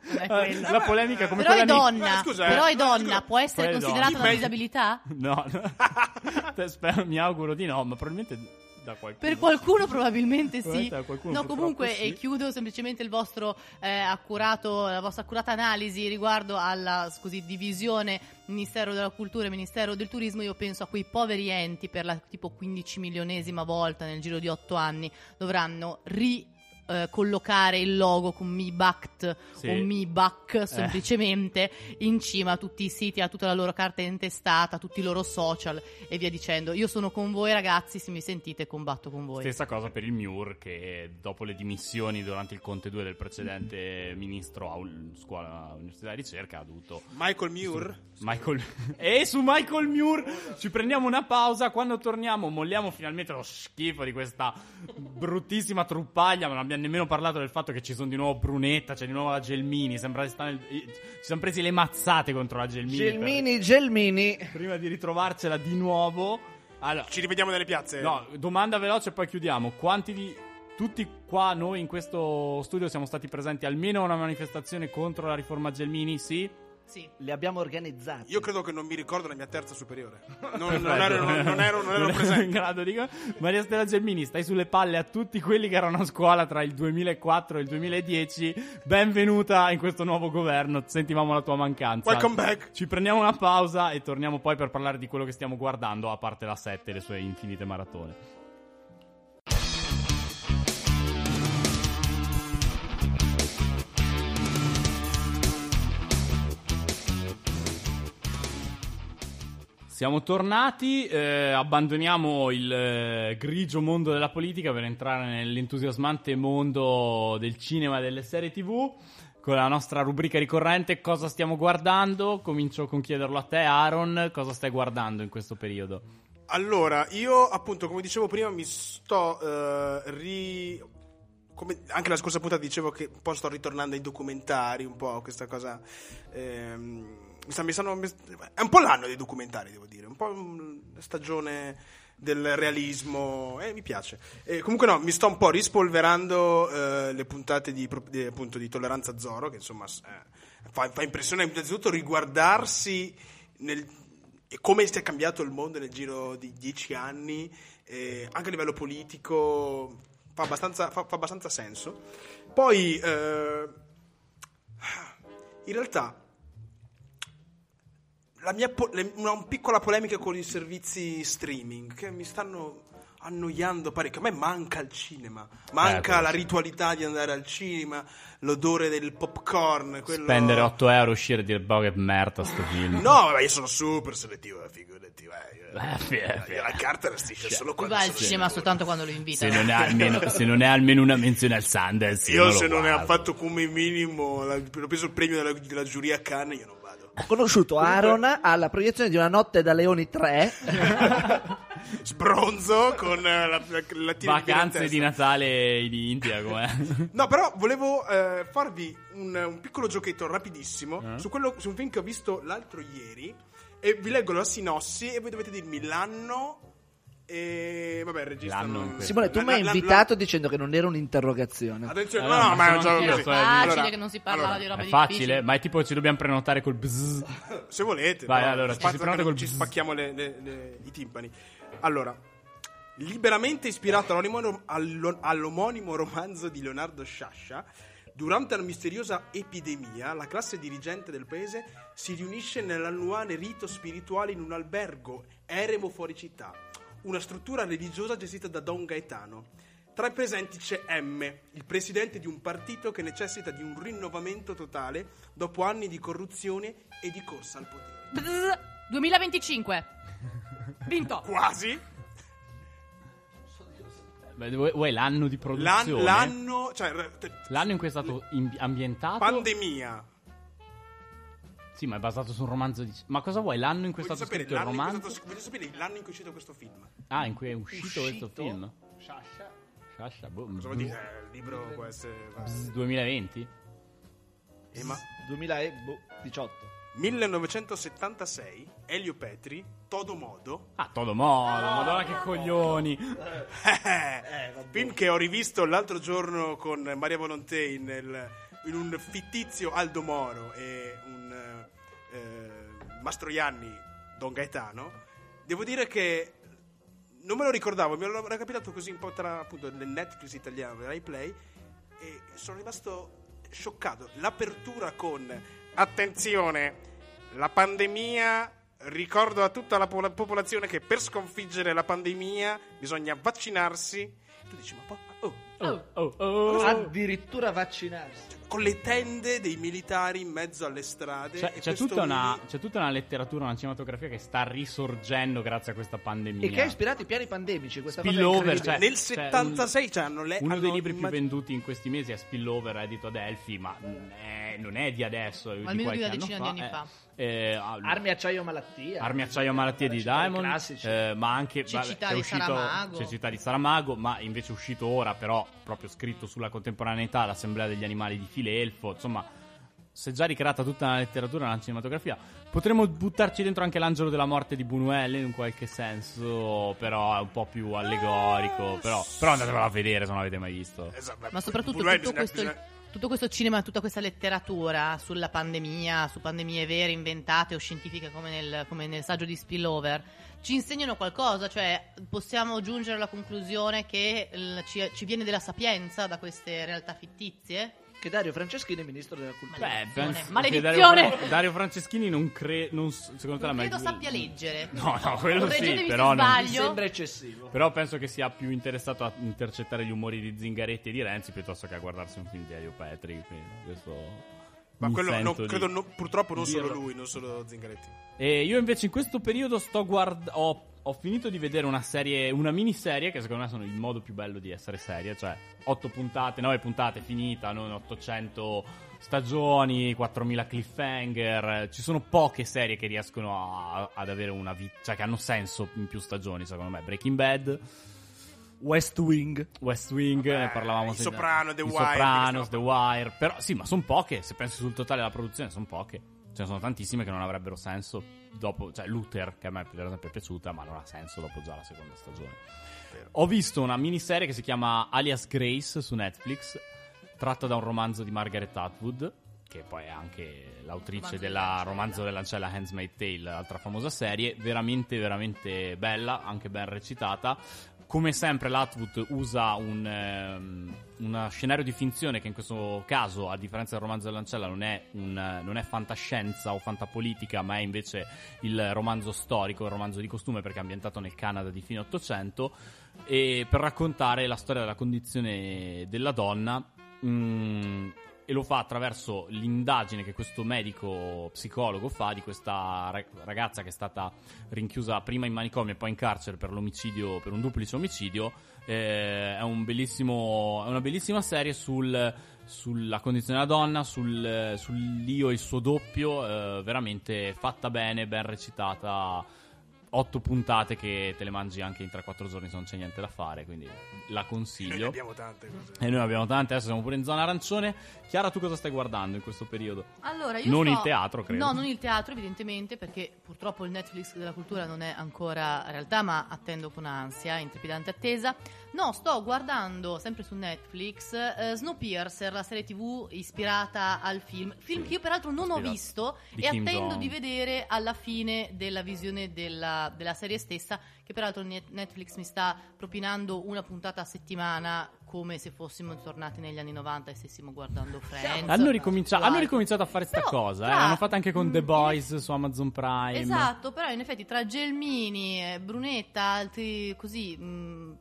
C: la polemica come
D: Però è
C: quella lì-
D: donna,
A: Eh, scusa, eh.
D: però è
A: No,
D: donna, può essere
C: è
D: considerata
C: donna.
D: una disabilità?
C: No, no. Spero- mi auguro di no, ma probabilmente da qualcuno.
D: Per qualcuno probabilmente sì.
C: Probabilmente da qualcuno
D: no, comunque
C: sì.
D: e chiudo semplicemente il vostro eh, accurato, la vostra accurata analisi riguardo alla scusi, divisione Ministero della Cultura e Ministero del Turismo. Io penso a quei poveri enti per la tipo 15 milionesima volta nel giro di 8 anni dovranno ri eh, collocare il logo con Mi Bact
C: Sì.
D: o Mi Bac semplicemente in cima a tutti i siti, a tutta la loro carta intestata, a tutti i loro social e via dicendo. Io sono con voi ragazzi, se mi sentite combatto con voi.
C: Stessa cosa per il MIUR che dopo le dimissioni durante il Conte 2 del precedente ministro a un- scuola università di ricerca ha dovuto
A: Michael Muir.
C: Michael e su Michael Muir ci prendiamo una pausa quando torniamo molliamo finalmente lo schifo di questa bruttissima truppaglia ma non abbiamo nemmeno parlato del fatto che ci sono di nuovo Brunetta c'è di nuovo la Gelmini sembra che nel- ci siamo presi le mazzate contro la Gelmini per-
E: Gelmini, Gelmini.
C: prima di ritrovarcela di nuovo allora
A: Ci rivediamo nelle piazze.
C: No, domanda veloce e poi chiudiamo. Quanti di tutti qua noi in questo studio siamo stati presenti almeno a una manifestazione contro la riforma Gelmini? Sì?
D: Sì.
E: Li abbiamo organizzati.
A: Io credo che non mi ricordo la mia terza superiore. Non, non ero, non, non ero, non ero
C: in
A: presente.
C: grado di... Maria Stella Gelmini, stai sulle palle a tutti quelli che erano a scuola tra il 2004 e il 2010. Benvenuta in questo nuovo governo. Sentivamo la tua mancanza.
A: Welcome back.
C: Ci prendiamo una pausa e torniamo poi per parlare di quello che stiamo guardando, a parte la 7 e le sue infinite maratone. Siamo tornati, eh, abbandoniamo il eh, grigio mondo della politica per entrare nell'entusiasmante mondo del cinema e delle serie tv con la nostra rubrica ricorrente Cosa stiamo guardando? Comincio con chiederlo a te Aaron, cosa stai guardando in questo periodo?
A: Allora, io appunto, come dicevo prima, mi sto eh, ri... come anche la scorsa puntata dicevo che un po' sto ritornando ai documentari, un po' questa cosa... ehm, mi sta- mi stanno- mi- è un po' l'anno dei documentari, devo dire, un po' la stagione del realismo, e mi piace. E comunque no, mi sto un po' rispolverando eh, le puntate di, di, appunto, di Tolleranza Zoro, che insomma eh, fa, fa impressione innanzitutto riguardarsi nel, come si è cambiato il mondo nel giro di dieci anni, eh, anche a livello politico, fa abbastanza, fa- fa abbastanza senso. Poi, eh, in realtà, po- le- una un piccola polemica con i servizi streaming che mi stanno annoiando parecchio. A me manca il cinema, manca
C: quello
A: la ritualità di andare al cinema, l'odore del popcorn. Quello...
C: Spendere 8 euro, uscire e dire boh che merda sto film.
A: No, vabbè, io sono super selettivo, eh, figurati. eh, io-
C: Eh, eh,
A: io la carta la striscia solo
D: Tu
A: quando
D: vai al cinema soltanto quando lo invita.
C: Se non, è almeno, se non è almeno una menzione al Sundance,
A: Io
C: lo
A: se non ne ha
C: guardo.
A: fatto come minimo, la- ho preso il premio della, della giuria a Cannes, io non.
E: Ho conosciuto Aaron alla proiezione di Una notte da leoni 3.
A: Sbronzo con eh, la, la, la tira
C: Vacanze di. Natale in India, com'è?
A: No, però volevo eh, farvi un, un piccolo giochetto rapidissimo
C: Eh?
A: su, quello, su un film che ho visto l'altro ieri. E vi leggo la sinossi e voi dovete dirmi l'anno. E vabbè.
C: L'anno
A: non-
E: Simone, tu mi hai invitato dicendo che non era un'interrogazione.
A: Attenzione,
C: Eh,
A: no,
C: no,
A: no,
C: ma
A: è un gioco così.
C: so-
D: Facile
A: Allora,
D: che non si parla
A: allora,
D: di roba
C: È facile, ma è tipo ci dobbiamo prenotare col bzz.
A: Se volete,
C: Vai,
A: però,
C: allora, ci si prenota col
A: ci spacchiamo le- le- le- i timpani. Allora, liberamente ispirato all'omonimo, allo- all'omonimo romanzo di Leonardo Sciascia, durante la misteriosa epidemia, la classe dirigente del paese si riunisce nell'annuale rito spirituale in un albergo eremo fuori città, una struttura religiosa gestita da Don Gaetano. Tra i presenti c'è M, il presidente di un partito che necessita di un rinnovamento totale dopo anni di corruzione e di corsa al potere.
D: Bzz, 2025. Vinto.
A: Quasi.
C: Beh, vuoi, l'anno di
A: L'an-
C: produzione?
A: l'anno, cioè,
C: L'anno in cui è stato in- ambientato?
A: pandemia.
C: Sì, ma è basato su un romanzo di... Ma cosa vuoi? L'anno in cui è
A: Voglio
C: stato
A: sapere,
C: scritto il
A: l'anno in cui è
C: romanzo?
A: stato- voglio sapere l'anno in cui è uscito questo film.
C: Ah, in cui è uscito, questo
E: Uscito?
C: film? Sciascia, boh,
A: Cosa vuol dire? Eh, il libro può essere...
C: bzz, 2020?
A: Eh, ma
E: 2018.
A: 1976, Elio Petri, Todo Modo.
C: Ah, todo modo, madonna che coglioni.
A: film che ho rivisto l'altro giorno con Maria Volonté in, nel- in un fittizio Aldo Moro e un eh, Mastroianni Don Gaetano. Devo dire che non me lo ricordavo, mi era capitato così un po' tra appunto il Netflix italiano e Rai Play e sono rimasto scioccato. L'apertura con attenzione, la pandemia. Ricordo a tutta la po- popolazione che per sconfiggere la pandemia bisogna vaccinarsi. Tu dici, ma po- oh,
C: oh, oh, oh.
E: Addirittura vaccinarsi.
A: Con le tende dei militari in mezzo alle strade.
C: C'è,
A: e
C: c'è tutta una, c'è tutta una letteratura, una cinematografia che sta risorgendo grazie a questa pandemia.
E: E che ha ispirato i piani pandemici. Questa
C: Spillover, cioè,
A: Nel
C: cioè,
A: 76 cioè, hanno le-
C: Uno dei libri più
A: immag-
C: venduti in questi mesi è Spillover, edito ad Elfi, ma è, non è di adesso, è di
D: Almeno di
C: qualche
D: una
C: anno
D: decina
C: fa.
D: di anni
C: eh,
D: fa.
C: eh,
E: Armi, acciaio, malattia.
C: Armi, acciaio, malattie di Diamond,
E: Classici.
C: eh, ma anche
D: Cecità
C: vabbè, è
D: di
C: uscito,
D: Saramago.
C: Cecità di Saramago, ma invece è uscito ora, però proprio scritto sulla contemporaneità, l'Assemblea degli animali di Filelfo, insomma, si è già ricreata tutta la letteratura, la cinematografia. Potremmo buttarci dentro anche l'angelo della morte di Buñuel in un qualche senso, però è un po' più allegorico. Però, però andatevelo a vedere se non l'avete mai visto.
A: Esatto,
D: Ma soprattutto
A: Buñuel
D: tutto questo,
A: bisogna-
D: tutto questo cinema, tutta questa letteratura sulla pandemia, su pandemie vere, inventate o scientifiche come nel, come nel saggio di Spillover, ci insegnano qualcosa, cioè possiamo giungere alla conclusione che ci, ci viene della sapienza da queste realtà fittizie?
E: Che Dario Franceschini è ministro della cultura.
C: Beh, penso
D: Maledizione!
C: Dario, Dario Franceschini non credo. Secondo te
D: Non
C: la
D: credo
C: mai-
D: sappia leggere.
C: No, no, quello sì,
D: Correggetemi
C: però non-
E: Mi sembra eccessivo.
C: Però penso che sia più interessato a intercettare gli umori di Zingaretti e di Renzi piuttosto che a guardarsi un film di Elio Petri. quindi questo
A: Ma
C: mi
A: quello no, credo no- purtroppo non solo
C: dirlo.
A: lui, non solo Zingaretti.
C: E io invece in questo periodo sto guard- ho, ho finito di vedere una serie, una miniserie che secondo me sono il modo più bello di essere serie, cioè 8 puntate, 9 puntate finita, non 800 stagioni, 4000 cliffhanger, ci sono poche serie che riescono a- ad avere una vita, cioè che hanno senso in più stagioni, secondo me. Breaking Bad,
E: West Wing.
C: West Wing,
A: Vabbè,
C: ne parlavamo
A: i
C: se-
A: Soprano, The Wire,
C: Sopranos, The Wire, però sì, ma sono poche, se pensi sul totale della produzione sono poche. Ce ne sono tantissime che non avrebbero senso dopo, cioè Luther che a me per esempio è piaciuta, ma non ha senso dopo già la seconda stagione. Ho visto una miniserie che si chiama Alias Grace su Netflix, tratta da un romanzo di Margaret Atwood, che poi è anche l'autrice
D: Romanzo
C: della
D: dell'ancella.
C: romanzo dell'ancella Handsmaid Tale, altra famosa serie, veramente veramente bella, anche ben recitata. Come sempre l'Atwood usa un, ehm, uno scenario di finzione che in questo caso, a differenza del romanzo dell'ancella, non è, un, non è fantascienza o fantapolitica, ma è invece il romanzo storico, il romanzo di costume perché è ambientato nel Canada di fine Ottocento, per raccontare la storia della condizione della donna. mm, e lo fa attraverso l'indagine che questo medico psicologo fa di questa ra- ragazza che è stata rinchiusa prima in manicomio e poi in carcere per l'omicidio, per un duplice omicidio. Eh, è, un è una bellissima serie sul- sulla condizione della donna, sul, sull'io e il suo doppio, eh, veramente fatta bene, ben recitata. Otto puntate che te le mangi anche in 3-4 giorni se non c'è niente da fare, quindi la
A: Noi ne
C: consiglio.
A: abbiamo tante cose.
C: E noi abbiamo tante, adesso siamo pure in zona arancione. Chiara, tu cosa stai guardando in questo periodo?
D: Allora, io
C: Non
D: sto-
C: il teatro, credo.
D: No, non il teatro, evidentemente, perché purtroppo il Netflix della cultura non è ancora realtà, ma attendo con ansia, in trepidante attesa. No, sto guardando sempre su Netflix eh, Snowpiercer, la serie TV ispirata al film. Film
C: Sì.
D: che io peraltro non ho
C: Ispirato.
D: visto
C: Di
D: e
C: Kim
D: attendo
C: Jong.
D: di vedere alla fine della visione della, della serie stessa, che peraltro Net- Netflix mi sta propinando una puntata a settimana come se fossimo tornati negli anni 90 e stessimo guardando Friends.
C: Hanno, ricomincia-
D: o
C: hanno ricominciato a fare sta
D: Però,
C: cosa, eh.
D: tra-
C: L'hanno fatto anche con
D: mm,
C: The
D: in-
C: Boys su Amazon Prime.
D: Esatto, però in effetti tra Gelmini, eh, Brunetta, altri così mh,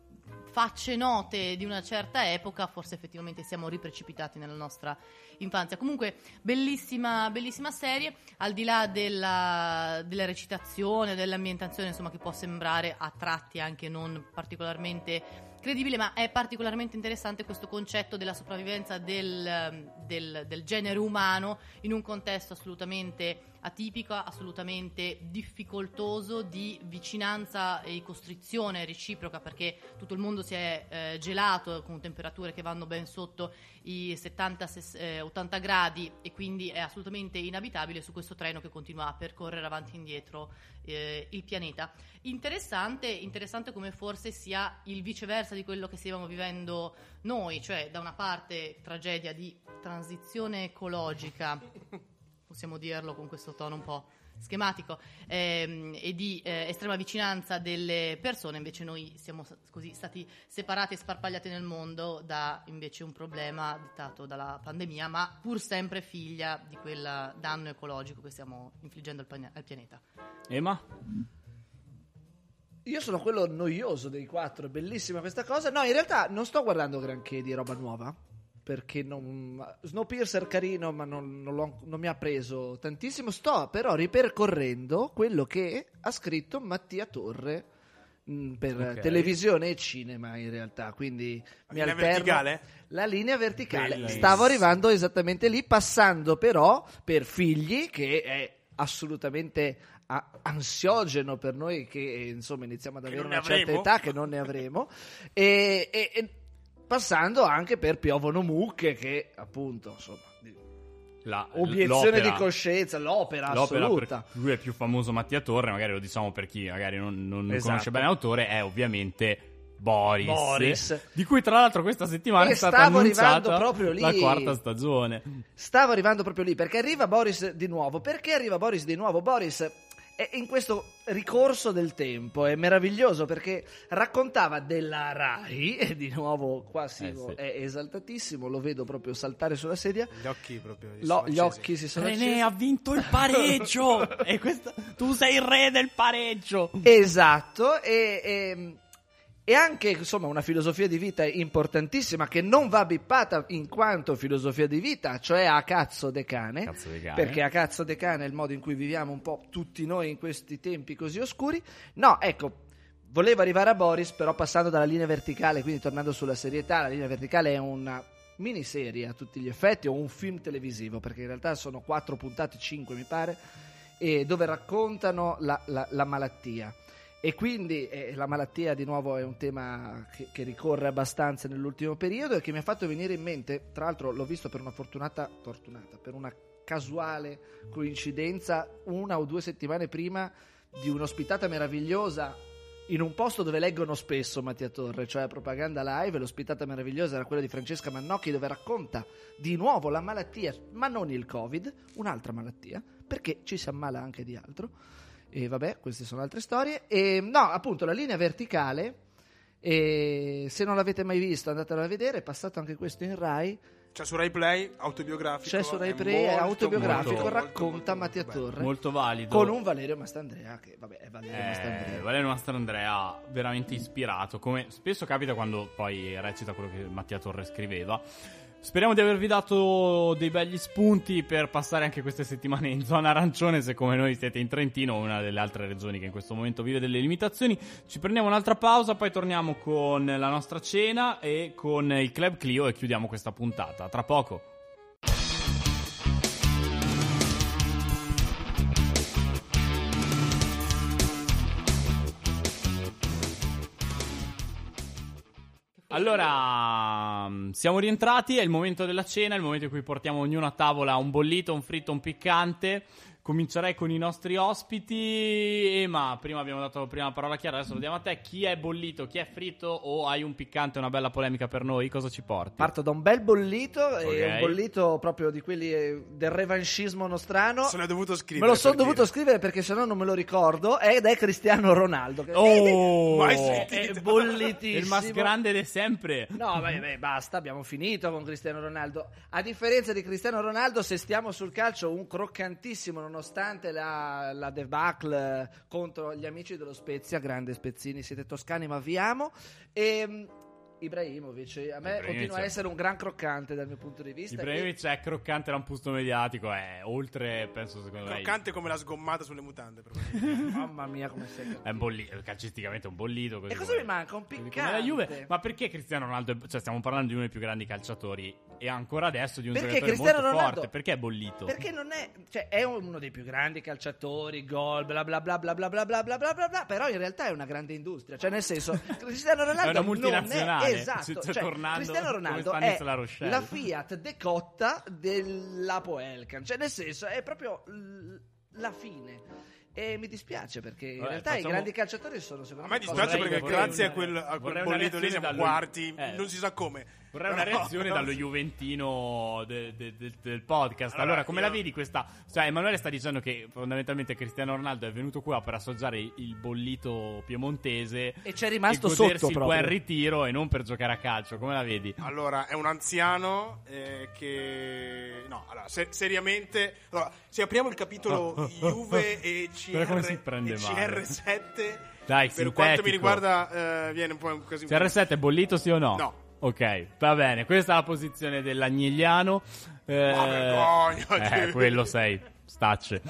D: facce note di una certa epoca, forse effettivamente siamo riprecipitati nella nostra infanzia. Comunque, bellissima, bellissima serie, al di là della, della recitazione, dell'ambientazione, insomma, che può sembrare a tratti anche non particolarmente credibile, ma è particolarmente interessante questo concetto della sopravvivenza del, del- del genere umano in un contesto assolutamente atipico, assolutamente difficoltoso di vicinanza e costrizione reciproca perché tutto il mondo si è eh, gelato con temperature che vanno ben sotto i 70-80 gradi e quindi è assolutamente inabitabile su questo treno che continua a percorrere avanti e indietro eh, il pianeta. Interessante, interessante come forse sia il viceversa di quello che stiamo vivendo noi, cioè da una parte tragedia di transizione ecologica, possiamo dirlo con questo tono un po' schematico, ehm, e di eh, estrema vicinanza delle persone, invece noi siamo così stati separati e sparpagliati nel mondo da invece un problema dettato dalla pandemia, ma pur sempre figlia di quel danno ecologico che stiamo infliggendo al, pane- al pianeta.
C: Ema?
E: Io sono quello noioso dei quattro, è bellissima questa cosa. No, in realtà non sto guardando granché di roba nuova. Perché non. Snowpiercer carino, ma non, non non mi ha preso tantissimo. Sto però ripercorrendo quello che ha scritto Mattia Torre mh, per
C: Ok.
E: televisione e cinema, in realtà. Quindi mi
A: linea
E: alterno.
A: verticale?
E: La linea verticale.
C: Bellissimo.
E: Stavo arrivando esattamente lì, passando però per figli, che è assolutamente ansiogeno per noi che insomma iniziamo ad avere una certa età che non ne avremo e, e- e passando anche per piovono mucche che appunto insomma
C: La-
E: obiezione
C: l'opera-
E: di coscienza l'opera,
C: L'opera
E: assoluta
C: lui è più famoso Mattia Torre, magari lo diciamo per chi magari non, non
E: Esatto.
C: conosce bene l'autore, è ovviamente Boris,
E: Boris.
C: di cui tra l'altro questa settimana
E: E
C: è stata annunciata
E: arrivando proprio lì.
C: la quarta stagione.
E: Stavo arrivando proprio lì perché arriva Boris di nuovo. Perché arriva Boris di nuovo? Boris è in questo ricorso del tempo è meraviglioso perché raccontava della Rai e di nuovo qua Simo
C: Eh, sì.
E: è esaltatissimo, lo vedo proprio saltare sulla sedia.
A: Gli occhi proprio. si
E: Lo-
A: sono
E: gli occhi si sono
C: René
E: accesi.
C: ha vinto il pareggio e questa, tu sei il re del pareggio.
E: Esatto, e, e- e anche insomma una filosofia di vita importantissima che non va bippata in quanto filosofia di vita, cioè a cazzo de cane.
C: Cazzo di cane.
E: Perché a cazzo de cane è il modo in cui viviamo un po' tutti noi in questi tempi così oscuri. No, ecco, volevo arrivare a Boris, però passando dalla linea verticale, quindi tornando sulla serietà, la linea verticale è una miniserie a tutti gli effetti o un film televisivo, perché in realtà sono quattro puntate, cinque mi pare, e dove raccontano la, la- la malattia. E quindi eh, la malattia di nuovo è un tema che, che ricorre abbastanza nell'ultimo periodo e che mi ha fatto venire in mente, tra l'altro l'ho visto per una fortunata, fortunata per una casuale coincidenza una o due settimane prima di un'ospitata meravigliosa in un posto dove leggono spesso Mattia Torre, cioè Propaganda Live, l'ospitata meravigliosa era quella di Francesca Mannocchi dove racconta di nuovo la malattia, ma non il Covid, un'altra malattia, perché ci si ammala anche di altro. E vabbè, queste sono altre storie. E no, appunto, la linea verticale, e se non l'avete mai visto andatela a vedere, è passato anche questo in Rai,
A: C'è su Rai Play, autobiografico.
E: c'è su Rai Play,
A: molto,
E: autobiografico,
A: molto,
E: racconta
A: molto,
E: Mattia
A: bello.
E: Torre
C: Molto valido.
E: con un Valerio Mastandrea, che vabbè è Valerio
C: Eh,
E: Mastandrea.
C: Valerio Mastandrea veramente ispirato, come spesso capita quando poi recita quello che Mattia Torre scriveva. Speriamo di avervi dato dei begli spunti per passare anche queste settimane in zona arancione se come noi siete in Trentino una delle altre regioni che in questo momento vive delle limitazioni. Ci prendiamo un'altra pausa, poi torniamo con la nostra cena e con il Club Clio e chiudiamo questa puntata. Tra poco. Allora, mm, siamo rientrati, è il momento della cena, è il momento in cui portiamo ognuno a tavola un bollito, un fritto, un piccante. Comincerei con i nostri ospiti. Ema, prima abbiamo dato prima la parola chiara, adesso lo diamo a te. Chi è bollito, chi è fritto o hai un piccante, una bella polemica per noi? Cosa ci porti?
E: Parto da un bel bollito, e
C: Ok.
E: un bollito proprio di quelli eh, del revanchismo nostrano.
A: Se l'hai dovuto scrivere.
E: Me lo sono dovuto
A: dire.
E: scrivere perché sennò non me lo ricordo. Ed è Cristiano Ronaldo. che-
C: Oh!
A: Mai
E: è, è bollitissimo.
C: Il mas grande di sempre.
E: No, beh, beh, basta, abbiamo finito con Cristiano Ronaldo. A differenza di Cristiano Ronaldo, se stiamo sul calcio, un croccantissimo, nonostante la, la debacle contro gli amici dello Spezia, grande Spezzini, siete toscani, ma vi amo. E Ibrahimovic, a me
C: Ibrahimovic
E: continua a essere un gran croccante dal mio punto di vista.
C: Ibrahimovic è croccante lampusto mediatico, è oltre, penso secondo me.
A: Croccante come la sgommata sulle mutande.
E: E- mamma mia, come sei.
C: È un bollito, calcisticamente è un bollito. così
E: E cosa mi manca? Un piccante.
C: la Juve. Ma perché Cristiano Ronaldo? Cioè, stiamo parlando di uno dei più grandi calciatori e ancora adesso di un
E: Perché
C: giocatore
E: Cristiano
C: molto
E: Ronaldo-
C: forte. Perché è bollito?
E: Perché non è, cioè, è uno dei più grandi calciatori, gol, bla bla bla bla bla bla bla bla bla bla bla, però in realtà è una grande industria, cioè nel senso Cristiano Ronaldo
C: È una
E: non
C: multinazionale,
E: esatto,
C: cioè,
E: cioè,
C: tornando
E: Cristiano Ronaldo è
C: La
E: la Fiat decotta dell'Apo Elkan, cioè nel senso è proprio l- la fine. E mi dispiace perché in
C: Vabbè,
E: realtà i
C: facciamo-
E: grandi calciatori sono secondo
A: A me
E: me
A: dispiace perché
C: vorrei
A: grazie
C: una-
A: a quel, a quel bollito lì siamo quarti,
C: eh.
A: non si sa come.
C: Vorrei una reazione dallo Juventino de- de- de- del podcast. Allora,
A: Allora,
C: come
A: io-
C: la vedi questa? Cioè, Emanuele sta dicendo che fondamentalmente Cristiano Ronaldo è venuto qua per assaggiare il bollito piemontese
E: E c'è rimasto
C: e
E: sotto
C: il
E: proprio.
C: buon ritiro e non per giocare a calcio. Come la vedi?
A: Allora, è un anziano eh, che... No, allora, se- seriamente... Allora, se apriamo il capitolo Juve e, CR, e
C: male.
A: CR7
C: Dai,
A: per quanto mi
C: sintetico.
A: riguarda, eh, viene un po' un così.
C: CR7 è bollito sì o no?
A: No.
C: Ok, va bene. Questa è la posizione dell'agnelliano. Eh,
A: Ma vergogna,
C: eh, quello sei. Stacce.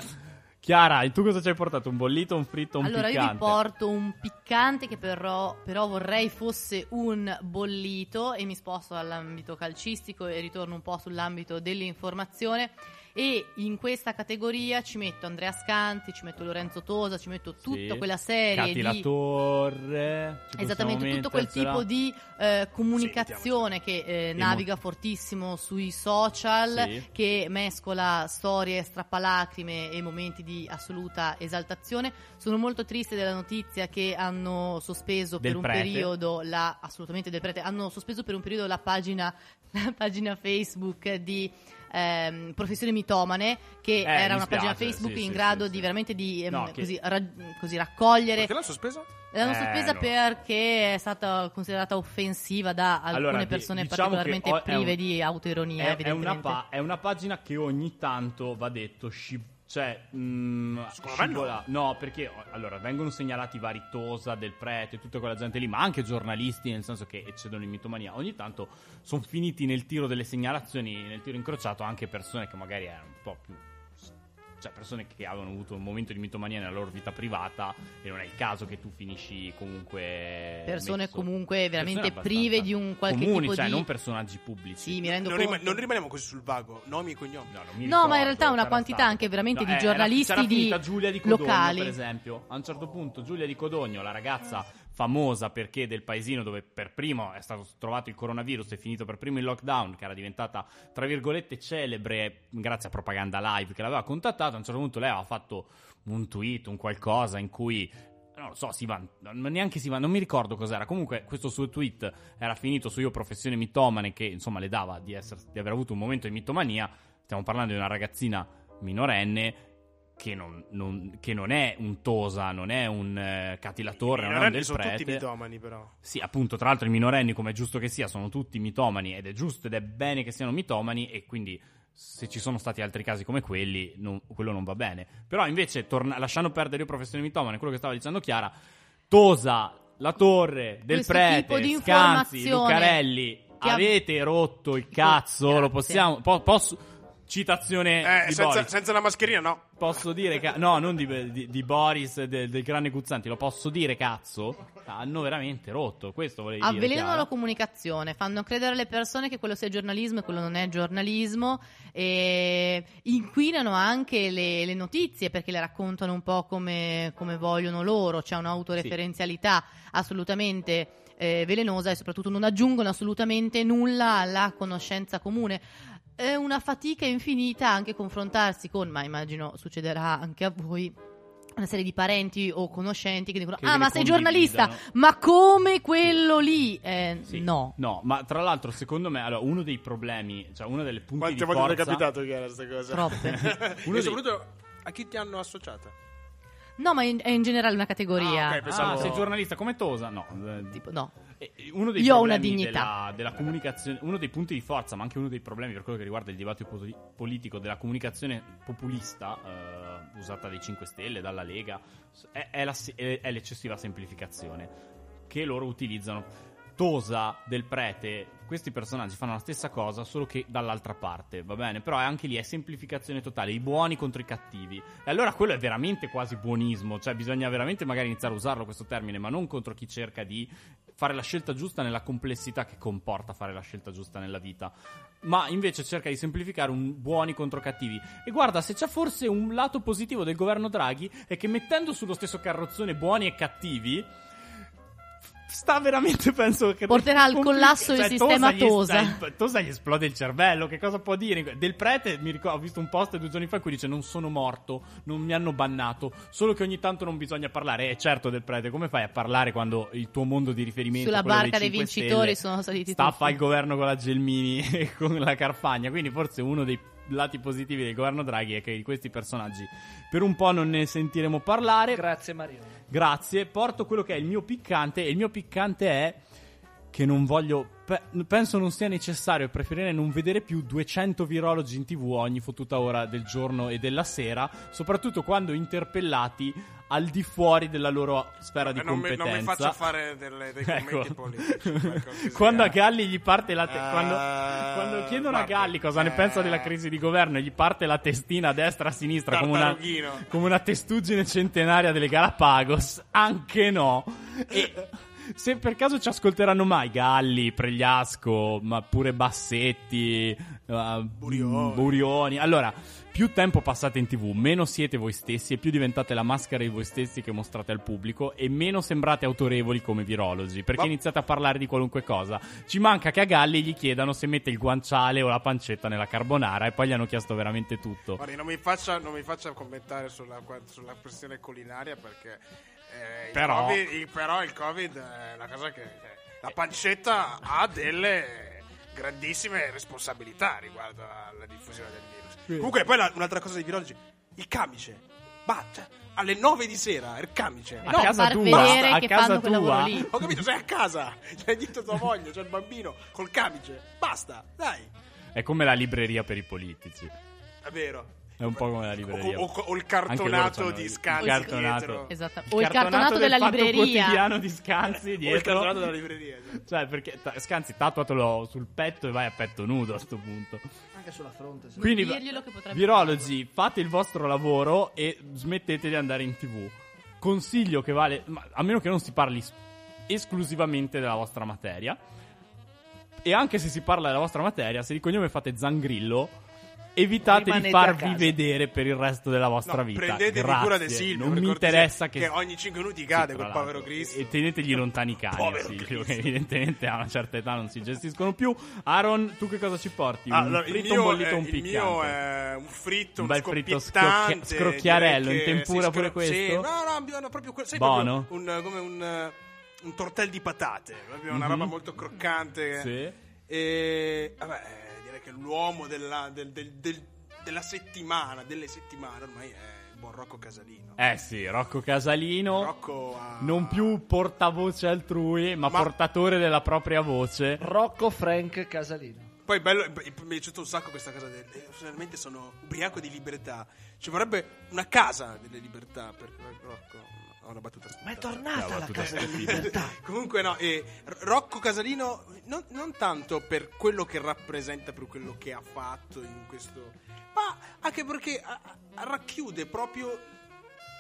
C: Chiara, e tu cosa ci hai portato? Un bollito, un fritto, un
D: allora,
C: piccante?
D: io vi porto un piccante che però, però vorrei fosse un bollito e mi sposto dall'ambito calcistico e ritorno un po' sull'ambito dell'informazione. E in questa categoria ci metto Andrea Scanti, ci metto Lorenzo Tosa, ci metto tutta
C: Sì.
D: quella serie
C: Cati la
D: di
C: torre. ci
D: Esattamente, tutto quel tipo di eh, comunicazione che eh, naviga fortissimo sui social,
C: Sì.
D: che mescola storie strappalacrime e momenti di assoluta esaltazione. Sono molto triste della notizia che hanno sospeso
C: Del
D: per un
C: prete.
D: periodo la assolutamente del prete, hanno sospeso per un periodo la pagina, la pagina Facebook di ehm, Professione Mitomane, che
C: Eh,
D: era una pagina
C: spiace,
D: Facebook
C: sì,
D: in
C: sì,
D: grado
C: sì,
D: di
C: sì.
D: veramente di ehm,
C: No, che-
D: così, ra- così raccogliere
A: Perché l'ha sospesa?
D: L'hanno
C: Eh,
D: sospesa
C: no.
D: perché è stata considerata offensiva da alcune
C: Allora,
D: persone
C: diciamo
D: particolarmente
C: ho-
D: prive
C: un-
D: di autoironia,
C: È, è una
D: evidentemente.
C: pa- è una pagina che ogni tanto va detto sci- cioè, mm,
A: Secondo me no.
C: scivola- no. perché allora vengono segnalati vari Tosa del prete, tutta quella gente lì, ma anche giornalisti, nel senso che eccedono in mitomania. Ogni tanto sono finiti nel tiro delle segnalazioni, nel tiro incrociato, anche persone che magari erano un po' più. Cioè, persone che avevano avuto un momento di mitomania nella loro vita privata, e non è il caso che tu finisci comunque.
D: Persone
C: messo-
D: comunque veramente
C: persone
D: prive di un qualche
C: comuni,
D: tipo
C: cioè,
D: di-
C: non personaggi pubblici.
D: Sì, mi rendo
A: Non,
D: conto.
A: rima- non rimaniamo così sul vago. Nomi e cognomi.
C: No,
D: No, ma in realtà una quantità
C: stato.
D: anche veramente di
C: era-
D: giornalisti
C: c'era
D: di
C: Giulia di Codogno,
D: locali.
C: per esempio. A un certo punto Giulia di Codogno, la ragazza famosa perché del paesino dove per primo è stato trovato il coronavirus, è finito per primo il lockdown, che era diventata tra virgolette celebre grazie a propaganda live che l'aveva contattato, a un certo punto lei aveva fatto un tweet, un qualcosa in cui non lo so, si va, neanche si va, non mi ricordo cos'era. Comunque, questo suo tweet era finito su Io Professione Mitomane, che insomma le dava di, essere- di aver avuto un momento di mitomania. Stiamo parlando di una ragazzina minorenne che non, non- che non è un Tosa, non è un eh, Cati la Torre,
A: I
C: non è un del
A: sono tutti
C: prete.
A: mitomani, però.
C: Sì, appunto, tra l'altro i minorenni, come è giusto che sia, sono tutti mitomani ed è giusto ed è bene che siano mitomani e quindi se ci sono stati altri casi come quelli, non- quello non va bene. Però invece, torna- lasciando perdere io professione mitomane, quello che stava dicendo Chiara, Tosa, La Torre, Del
D: Questo
C: Prete, Scanzi, Lucarelli, avete rotto il cazzo,
D: Grazie.
C: lo possiamo... po- posso... Citazione
A: Eh,
C: di
A: senza,
C: Boris.
A: senza la mascherina, no.
C: Posso dire che no, non di, di- di Boris del, del grande Guzzanti, lo posso dire cazzo? Hanno veramente rotto, questo volevi dire.
D: Avvelenano la comunicazione, fanno credere alle persone che quello sia giornalismo e quello non è giornalismo, e inquinano anche le, le notizie perché le raccontano un po' come, come vogliono loro, c'è un'autoreferenzialità assolutamente eh, velenosa e soprattutto non aggiungono assolutamente nulla alla conoscenza comune. È una fatica infinita anche confrontarsi con, ma immagino succederà anche a voi, una serie di parenti o conoscenti che dicono:
C: Che
D: Ah, ma sei giornalista,
C: condividano."
D: ma come quello lì? Eh,
C: Sì.
D: No.
C: No, ma tra l'altro, secondo me, allora, uno dei problemi, cioè uno delle punti
A: Quante
C: di
A: volte ti è
C: forza...
A: capitato che era questa cosa?
D: Troppe.
C: Uno
A: e
C: dei-
A: soprattutto a chi ti hanno associata?
D: No, ma in- è in generale una categoria.
A: Ah, ok, pensavo-
C: Ah, sei giornalista come Tosa? No. eh,
D: Tipo, no.
C: Eh, Uno dei
D: Io ho una dignità.
C: Della, della comunicazione, uno dei punti di forza, ma anche uno dei problemi per quello che riguarda il dibattito poli- politico della comunicazione populista eh, usata dai 5 Stelle, dalla Lega, è, è la è l'eccessiva semplificazione che loro utilizzano. Tosa del prete, questi personaggi fanno la stessa cosa, solo che dall'altra parte, va bene? Però anche lì è semplificazione totale, i buoni contro i cattivi. E allora quello è veramente quasi buonismo, cioè bisogna veramente magari iniziare a usarlo questo termine, ma non contro chi cerca di fare la scelta giusta nella complessità che comporta fare la scelta giusta nella vita. Ma invece cerca di semplificare un buoni contro cattivi. E guarda, se c'è forse un lato positivo del governo Draghi è che mettendo sullo stesso carrozzone buoni e cattivi sta veramente penso che
D: Porterà al collasso il
C: cioè,
D: sistema
C: gli
D: Tosa.
C: Tosa gli esplode il cervello che cosa può dire del prete mi ricordo ho visto un post due giorni fa in cui dice non sono morto non mi hanno bannato solo che ogni tanto non bisogna parlare e certo del prete come fai a parlare quando il tuo mondo di riferimento
D: Sulla barca dei
C: 5
D: vincitori
C: Stelle,
D: sono saliti
C: staffa
D: tutti.
C: il governo con la Gelmini e con la Carfagna quindi forse uno dei lati positivi del governo Draghi è che di questi personaggi per un po' non ne sentiremo parlare
E: Grazie Mario.
C: Grazie, porto quello che è il mio piccante e il mio piccante è che non voglio. pe- penso non sia necessario e preferirei non vedere più 200 virologi in tv ogni fottuta ora del giorno e della sera, soprattutto quando interpellati al di fuori della loro sfera di
A: Eh, non, mi,
C: competenza.
A: non mi faccia fare delle- dei commenti
C: Ecco.
A: politici.
C: quando a Galli gli parte la te-
A: Ah,
C: quando, quando chiedono a
A: guarda,
C: Galli cosa ne
A: eh.
C: pensa della crisi di governo e gli parte la testina a destra a sinistra come una, come una testuggine centenaria delle Galapagos anche no e se per caso ci ascolteranno mai Galli, Pregliasco, ma pure Bassetti, uh,
A: Burioni.
C: Burioni. Allora, più tempo passate in tv, meno siete voi stessi e più diventate la maschera di voi stessi che mostrate al pubblico e meno sembrate autorevoli come virologi, perché
A: Ma-
C: iniziate a parlare di qualunque cosa. Ci manca che a Galli gli chiedano se mette il guanciale o la pancetta nella carbonara e poi gli hanno chiesto veramente tutto.
A: Guardi, non mi faccia, non mi faccia commentare sulla, sulla questione culinaria perché eh, il
C: Però-
A: COVID, il, però il Covid è una cosa che... la pancetta ha delle grandissime responsabilità riguardo alla diffusione del virus. Comunque poi la- un'altra cosa di virologi, il camice. Ma, cioè, alle 9 di sera, il camice.
C: A
D: No,
C: casa
D: far
C: tua,
D: vedere
C: a casa tua.
D: lì.
A: Ho capito, sei a casa, c'è dietro tua moglie, c'è il bambino col camice. Basta, dai.
C: È come la libreria per i politici.
A: È vero.
C: È un po' come la libreria.
A: O, o- o il cartonato di Scanzi
C: cartonato.
A: dietro.
D: Esatto. O il cartonato della
C: del Fatto
D: libreria.
C: quotidiano di Scanzi
A: O il
C: dietro.
A: cartonato della libreria. esatto.
C: Cioè, perché ta- Scanzi tatuatelo sul petto e vai a petto nudo a sto punto.
E: Anche sulla fronte. sì.
C: Quindi, virologi, fate il vostro lavoro e smettete di andare in tv. Consiglio che vale, ma a meno che non si parli s- esclusivamente della vostra materia. E anche se si parla della vostra materia, se di cognome fate Zangrillo, evitate
E: Rimanete
C: di farvi vedere per il resto della vostra
A: No,
C: vita.
A: prendetevi
C: Grazie.
A: cura di Silvio.
C: Non mi interessa che,
A: che ogni 5 minuti
C: Sì,
A: cade
C: tra
A: quel povero Cristo.
C: E tenetegli lontani i cani,
A: Povero
C: Silvio,
A: Cristo.
C: che evidentemente a una certa età non si gestiscono più. Aaron, tu che cosa ci porti? Un
A: Allora, il
C: fritto,
A: mio,
C: un bollito,
A: è,
C: un
A: il
C: piccante?
A: mio è un fritto,
C: Un bel fritto scrocchia- scrocchiarello, in tempura
A: sì,
C: pure
A: scro- sì,
C: questo?
A: no, no, abbiamo proprio que- sai,
C: Buono?
A: proprio un, come un, un tortel di patate, una
C: Mhm.
A: roba molto croccante.
C: Sì.
A: E vabbè, che l'uomo della, del- del- del- della settimana, delle settimane ormai è il buon Rocco Casalino.
C: Eh sì, Rocco Casalino.
A: Rocco ha-
C: Non più portavoce altrui, ma,
A: Ma-
C: portatore della propria voce.
E: Rocco Frank Casalino.
A: Poi bello, mi è piaciuto un sacco questa cosa del eh, finalmente sono ubriaco di libertà. Ci vorrebbe una casa delle libertà per Rocco. Ho una battuta
E: Ma è
A: spuntata.
E: tornata la
C: tu
E: casa
C: dai.
E: delle libertà.
A: Comunque no, eh, Rocco Casalino non, non tanto per quello che rappresenta, per quello che ha fatto in questo... Ma anche perché a- a- racchiude proprio,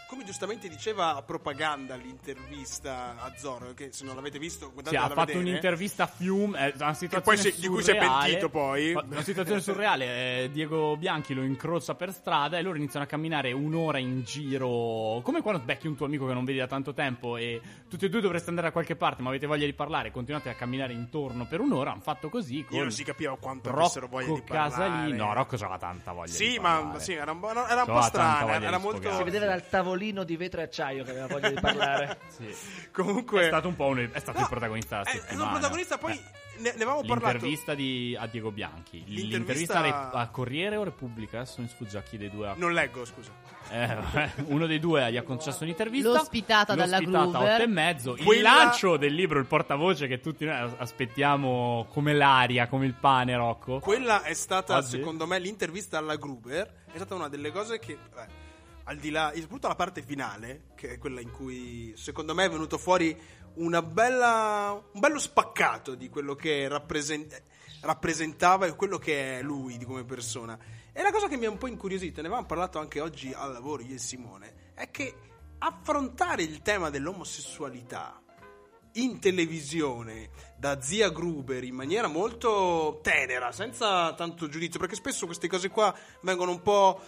A: come giustamente diceva a propaganda l'intervista a Zorro, che se non l'avete visto...
C: Sì,
A: guardatela
C: ha fatto
A: vedere.
C: un'intervista a Fiume, è una situazione
A: poi si- di cui si è
C: surreale.
A: pentito poi.
C: Una situazione surreale, eh, Diego Bianchi lo incrocia per strada e loro iniziano a camminare un'ora in giro, come quando becchi un tuo amico che non vedi da tanto tempo e tutti e due dovreste andare da qualche parte ma avete voglia di parlare, continuate a camminare intorno per un'ora, hanno fatto così con
A: Io non si capiva quanto avessero voglia
C: Rocco
A: di parlare.
C: Casalino, no, Rocco c'aveva tanta voglia
A: Sì,
C: di
A: ma
C: parlare.
A: sì, era un, era un po' strano, era molto...
E: Si vedeva dal tavolino di vetro e acciaio che aveva voglia di parlare.
C: Sì.
A: Comunque...
C: È stato un po' un, è stato
A: No,
C: il protagonista della
A: eh,
C: settimana.
A: il protagonista poi
C: Eh.
A: ne, ne avevamo parlato.
C: L'intervista di, a Diego Bianchi.
A: L'intervista-
C: L'intervista a, a Corriere o Repubblica? Adesso mi sfugge a chi dei due ha.
A: Non leggo, scusa.
C: Eh, uno dei due gli ha concesso un'intervista.
D: L'ospitata dalla
C: L'ospitata a
D: Groover.
C: otto e mezzo. Il
A: Quella-
C: lancio del libro Il portavoce che tutti noi aspettiamo come l'aria, come il pane, Rocco.
A: Quella è stata,
C: Oggi?
A: secondo me, l'intervista alla Gruber. È stata una delle cose che, beh, al di là, soprattutto la parte finale, che è quella in cui, secondo me, è venuto fuori bella, un bello spaccato di quello che rappresent- rappresentava e quello che è lui come persona. E la cosa che mi ha un po' incuriosito, ne avevamo parlato anche oggi al lavoro io e Simone, è che affrontare il tema dell'omosessualità in televisione da zia Gruber in maniera molto tenera, senza tanto giudizio, perché spesso queste cose qua vengono un po'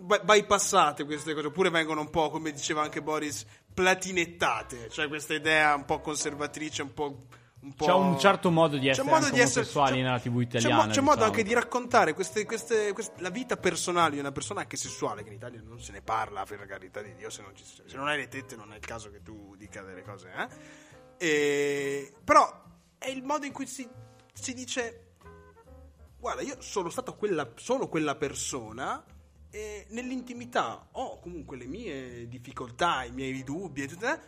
A: bypassate, queste cose, oppure vengono un po', come diceva anche Boris, platinettate, cioè questa idea un po' conservatrice, un po'... Un po'...
C: C'è un certo modo di
A: C'è
C: essere
A: modo di essere-
C: omosessuali
A: c'è-
C: nella TV
A: c'è
C: italiana.
A: mo- C'è, modo
C: diciamo.
A: anche di raccontare queste, queste- quest- la vita personale di una persona anche sessuale, che in Italia non se ne parla, per carità di Dio, se non, ci- se non hai le tette non è il caso che tu dica delle cose, eh? E- però è il modo in cui si, si dice, guarda, io sono stato quella, solo quella persona e nell'intimità ho comunque le mie difficoltà, i miei dubbi e tutto, eh,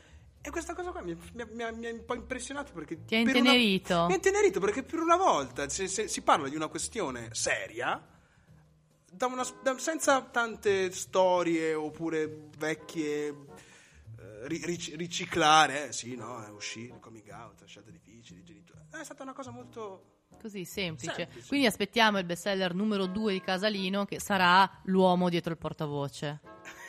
A: E questa cosa qua mi, mi- mi- mi ha un po' impressionato perché...
D: Ti ha
A: per una-
D: intenerito?
A: mi ha intenerito perché per una volta se, se si parla di una questione seria, da una- da- senza tante storie oppure vecchie... eh, ri- ric- riciclare, eh, sì, no, uscire, coming out, scelte difficili, genitori. È stata una cosa molto...
D: Così semplice.
A: Semplice.
D: Quindi aspettiamo il bestseller numero 2 di Casalino, che sarà l'uomo dietro il portavoce.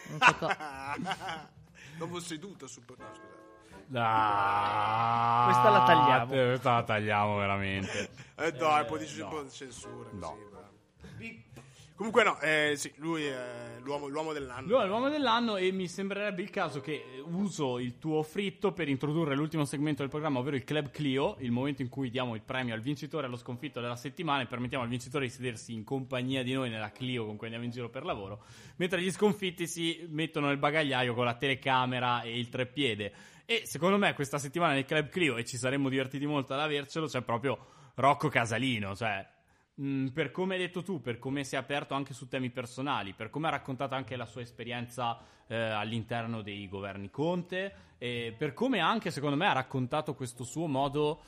A: L'uomo seduto sul... No, scusate.
C: Ah,
E: Questa la tagliamo.
C: Questa la tagliamo veramente.
A: Eh dai, un po' di,
C: no.
A: un po' di censura. Così,
C: No.
A: Comunque no, eh, sì, lui è l'uomo, l'uomo dell'anno.
C: Lui è l'uomo dell'anno e mi sembrerebbe il caso che uso il tuo fritto per introdurre l'ultimo segmento del programma, ovvero il Club Clio, il momento in cui diamo il premio al vincitore allo sconfitto della settimana e permettiamo al vincitore di sedersi in compagnia di noi nella Clio con cui andiamo in giro per lavoro, mentre gli sconfitti si mettono nel bagagliaio con la telecamera e il treppiede. E secondo me questa settimana nel Club Clio, e ci saremmo divertiti molto ad avercelo, c'è proprio Rocco Casalino, cioè Mm, per come hai detto tu, per come si è aperto anche su temi personali, per come ha raccontato anche la sua esperienza eh, all'interno dei governi Conte, e per come anche, secondo me, ha raccontato questo suo modo.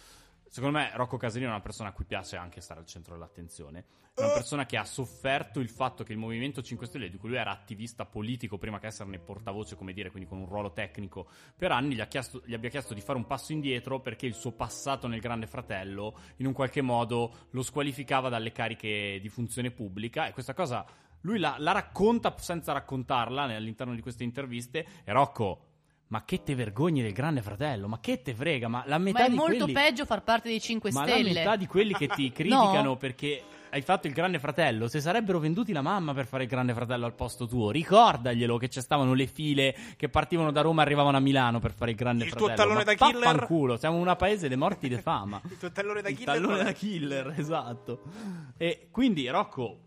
C: Secondo me, Rocco Casalino è una persona a cui piace anche stare al centro dell'attenzione. È una persona che ha sofferto il fatto che il Movimento 5 Stelle, di cui lui era attivista politico prima che esserne portavoce, come dire, quindi con un ruolo tecnico per anni, gli, ha chiesto- gli abbia chiesto di fare un passo indietro perché il suo passato nel Grande Fratello in un qualche modo lo squalificava dalle cariche di funzione pubblica. E questa cosa lui la, la racconta senza raccontarla all'interno di queste interviste. E Rocco ma che te vergogni del Grande Fratello ma che te frega ma la metà
D: Ma è
C: di
D: molto
C: quelli
D: peggio far parte dei 5
C: ma la
D: Stelle.
C: metà di quelli che ti criticano
D: No.
C: perché hai fatto il Grande Fratello, se sarebbero venduti la mamma per fare il Grande Fratello al posto tuo, ricordaglielo che ci stavano le file che partivano da Roma e arrivavano a Milano per fare il Grande
A: Il tuo
C: Fratello.
A: tallone
C: Ma
A: da killer?
C: vaffanculo, siamo una paese dei morti di fama.
A: Il tuo tallone da
C: il
A: killer.
C: tallone
A: qual è?
C: da killer, esatto. E quindi Rocco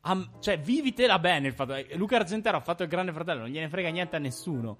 C: am- cioè, vivitela bene il fatto. eh, Luca Argentero ha fatto il Grande Fratello, non gliene frega niente a nessuno.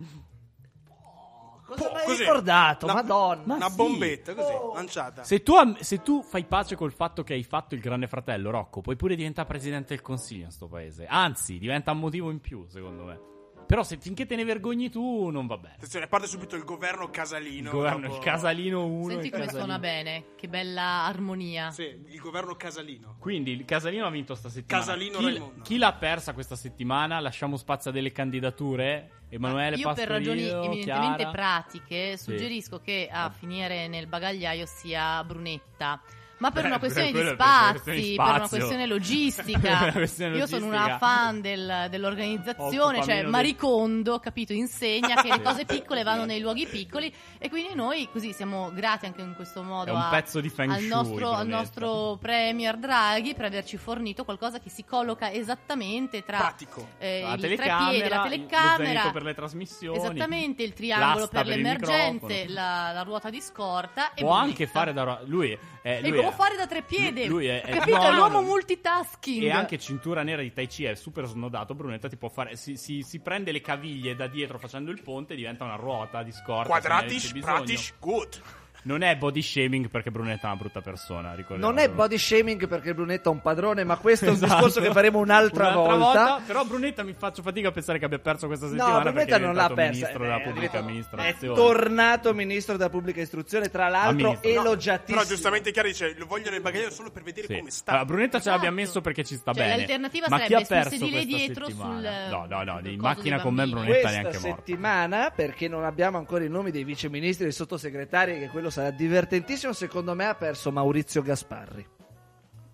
E: Cosa mi hai
A: Così.
E: ricordato?
A: Una-
E: Madonna.
C: Ma
A: Una
C: sì.
A: bombetta così, lanciata.
C: Se tu, am- se tu fai pace col fatto che hai fatto il Grande Fratello, Rocco, puoi pure diventare presidente del consiglio in sto paese. Anzi, diventa un motivo in più, secondo me. Però se finché te ne vergogni tu, non va bene.
A: Attenzione, parte subito il governo Casalino.
C: Il governo,
A: dopo-
C: il Casalino 1.
D: Senti come suona bene, che bella armonia.
A: Sì, il governo Casalino.
C: Quindi il Casalino ha vinto sta settimana.
A: Casalino
C: chi,
A: Raimondo.
C: chi l'ha persa questa settimana? Lasciamo spazio a delle candidature. Emanuele
D: Io per ragioni
C: Pastorino,
D: eminentemente
C: Chiara.
D: pratiche
C: Sì.
D: suggerisco che a finire nel bagagliaio sia Brunetta. Ma per
C: Beh,
D: una questione di
C: per una
D: spazi,
C: di
D: per una questione
C: Per
D: logistica.
C: questione
D: Io sono una fan del- dell'organizzazione,
C: Occupa
D: cioè Maricondo, capito, insegna che le cose piccole vanno nei luoghi piccoli e quindi noi così siamo grati anche in questo modo a-
C: di
D: al, nostro, al nostro Premier Draghi per averci fornito qualcosa che si colloca esattamente tra eh,
C: La
D: il
C: telecamera,
D: treppiede, la telecamera,
C: per le trasmissioni.
D: Esattamente, il triangolo
C: l'asta
D: per le emergenze, la, la ruota di scorta e
C: Può anche
D: Brunetta.
C: fare da lui è,
D: E
C: lui
D: può fare da tre piedi.
C: lui è- è-
D: Capito?
C: no,
D: è l'uomo
C: no.
D: multitasking.
C: e anche cintura nera di Tai Chi è super snodato Brunetta ti può fare si, si- si prende le caviglie da dietro facendo il ponte e diventa una ruota di scorta
A: Quadratish, pratish, good.
C: Non è body shaming perché Brunetta è una brutta persona ricordiamo.
E: Non è body shaming perché Brunetta è un padrone, ma questo è un
C: Esatto.
E: discorso che faremo un'altra, volta.
C: Però Brunetta mi faccio fatica a pensare che abbia perso questa
E: No,
C: settimana
E: Brunetta
C: perché è
E: non l'ha persa.
C: ministro
E: eh,
C: della
E: è
C: pubblica amministrazione
E: È tornato ministro della pubblica istruzione, tra l'altro
C: ministro. No,
E: elogiatissimo.
A: Però giustamente Chiara dice, lo voglio nel bagagliaio solo per vedere
C: Sì.
A: come sta.
C: Allora, Brunetta ce l'abbiamo
D: Esatto.
C: messo perché ci sta
D: Cioè,
C: bene.
D: l'alternativa
C: Ma chi ha
D: sarebbe
C: perso
D: sedile
C: questa
D: dietro
C: settimana?
D: sul-
C: No, no, no, in macchina con me. Brunetta
E: Questa
C: neanche morta.
E: settimana, perché non abbiamo ancora i nomi dei viceministri e dei sottosegretari, che quello sarà divertentissimo, secondo me ha perso Maurizio Gasparri.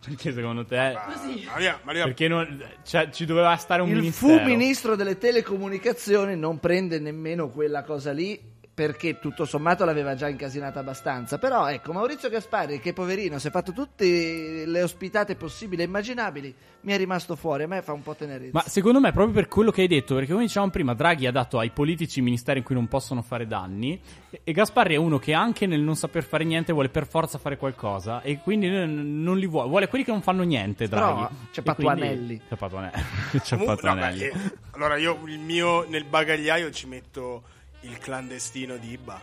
C: Perché secondo te
A: Maria, Maria,
C: perché non, cioè, ci doveva stare un
E: Il
C: ministero.
E: fu ministro delle telecomunicazioni non prende nemmeno quella cosa lì perché tutto sommato l'aveva già incasinata abbastanza. Però ecco, Maurizio Gasparri, che poverino, si è fatto tutte le ospitate possibili e immaginabili, mi è rimasto fuori. A me fa un po' tenerezza.
C: Ma secondo me, proprio per quello che hai detto, perché come dicevamo prima, Draghi ha dato ai politici ministeri in cui non possono fare danni, e- Gasparri è uno che anche nel non saper fare niente vuole per forza fare qualcosa, e quindi non li vuole, vuole quelli che non fanno niente,
E: Però
C: Draghi.
E: c'è
C: E
E: Patuanelli.
C: quindi- C'è Patuanelli. c'è
A: Comunque, no,
C: Patuanelli.
A: beh, eh, allora io il mio nel bagagliaio ci metto il clandestino di Ibba.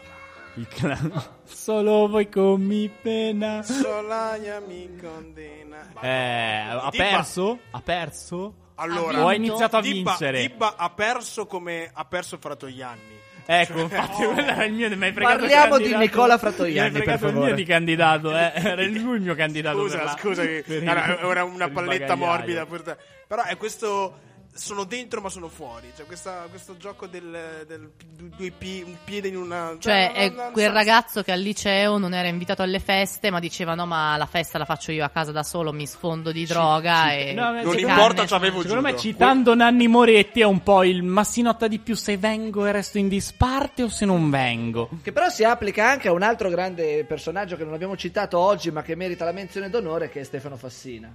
C: Il clan- Solo voi con mi pena.
A: Solagna mi condena.
C: Eh, ha perso? Ha perso?
A: Allora,
C: O ha iniziato a
A: Ibba,
C: vincere?
A: Ibba ha perso come ha perso Fratoianni.
C: Ecco, infatti, quello era il mio. mi
E: Parliamo di Nicola Frattoianni,
C: Mi hai fregato il mio di candidato, eh. Era lui il mio candidato.
A: Scusa,
C: per la-
A: scusa,
C: il-
A: era una palletta morbida. per te. Però è questo. Sono dentro ma sono fuori. Cioè, questa- questo gioco del, del du- due pi- un piede in una.
D: Cioè,
A: no,
D: è
A: no, no,
D: quel ragazzo che al liceo non era invitato alle feste, ma diceva: No, ma la festa la faccio io a casa da solo, mi sfondo di droga. e
C: No,
A: Non importa,
D: canne.
A: c'avevo
C: Secondo me, citando Nanni Moretti, è un po' il ma si nota di più se vengo e resto in disparte o se non vengo.
E: Che però si applica anche a un altro grande personaggio che non abbiamo citato oggi, ma che merita la menzione d'onore, che è Stefano Fassina.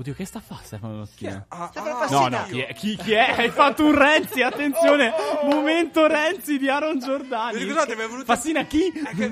C: Oddio, che sta a fare Stefano Fassina?
A: Ah, ah,
E: Fassina.
C: No, no, chi è? Chi, chi è? Hai fatto un Renzi, attenzione! Momento Renzi di Aaron Giordani.
A: Scusate, mi è venuto-
C: Fassina chi?
A: È che,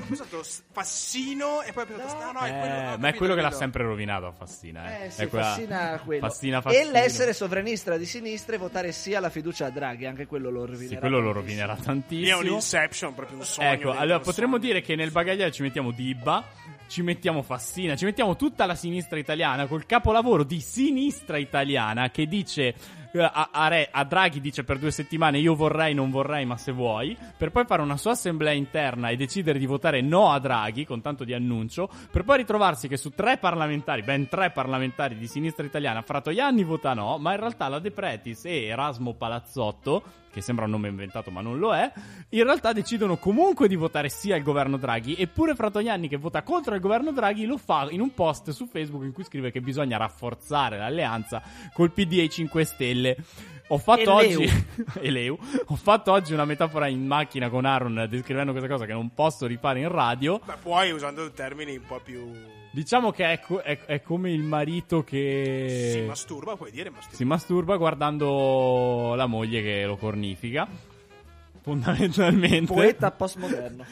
A: Fassino e poi ho pensato, ah, no, è quello,
C: Eh,
A: ho
C: ma è quello che l'ha sempre rovinato a Fassina. Eh,
E: Eh sì,
C: È quella-
E: Fassina quello.
C: Fassina,
E: E
C: Fassino.
E: l'essere sovranista di sinistra e votare sì alla fiducia a Draghi, anche quello lo rovinerà.
C: Sì, quello lo
E: tantissimo.
C: rovinerà
A: Lì è
C: tantissimo.
A: un inception, proprio un sogno.
C: Ecco, allora potremmo
A: sogno.
C: dire che nel bagagliaio ci mettiamo Dibba, ci mettiamo Fassina, ci mettiamo tutta la sinistra italiana col capolavoro di sinistra italiana che dice a, a Re- a Draghi dice per due settimane io vorrei, non vorrei, ma se vuoi, per poi fare una sua assemblea interna e decidere di votare no a Draghi con tanto di annuncio, per poi ritrovarsi che su tre parlamentari, ben tre parlamentari di sinistra italiana, Fratoianni vota no, ma in realtà la De Pretis e Erasmo Palazzotto che sembra un nome inventato ma non lo è, in realtà decidono comunque di votare sì al governo Draghi, eppure Fratoianni che vota contro il governo Draghi lo fa in un post su Facebook in cui scrive che bisogna rafforzare l'alleanza col PD e i 5 Stelle. Ho fatto oggi
E: Leu.
C: e Leu. Ho fatto oggi una metafora in macchina con Aaron descrivendo questa cosa che non posso rifare in radio.
A: Beh, poi usando termini un po' più.
C: Diciamo che è, co- è- è come il marito che
A: Si masturba, puoi dire masturba.
C: si masturba guardando la moglie che lo cornifica. Fondamentalmente.
E: Poeta postmoderno.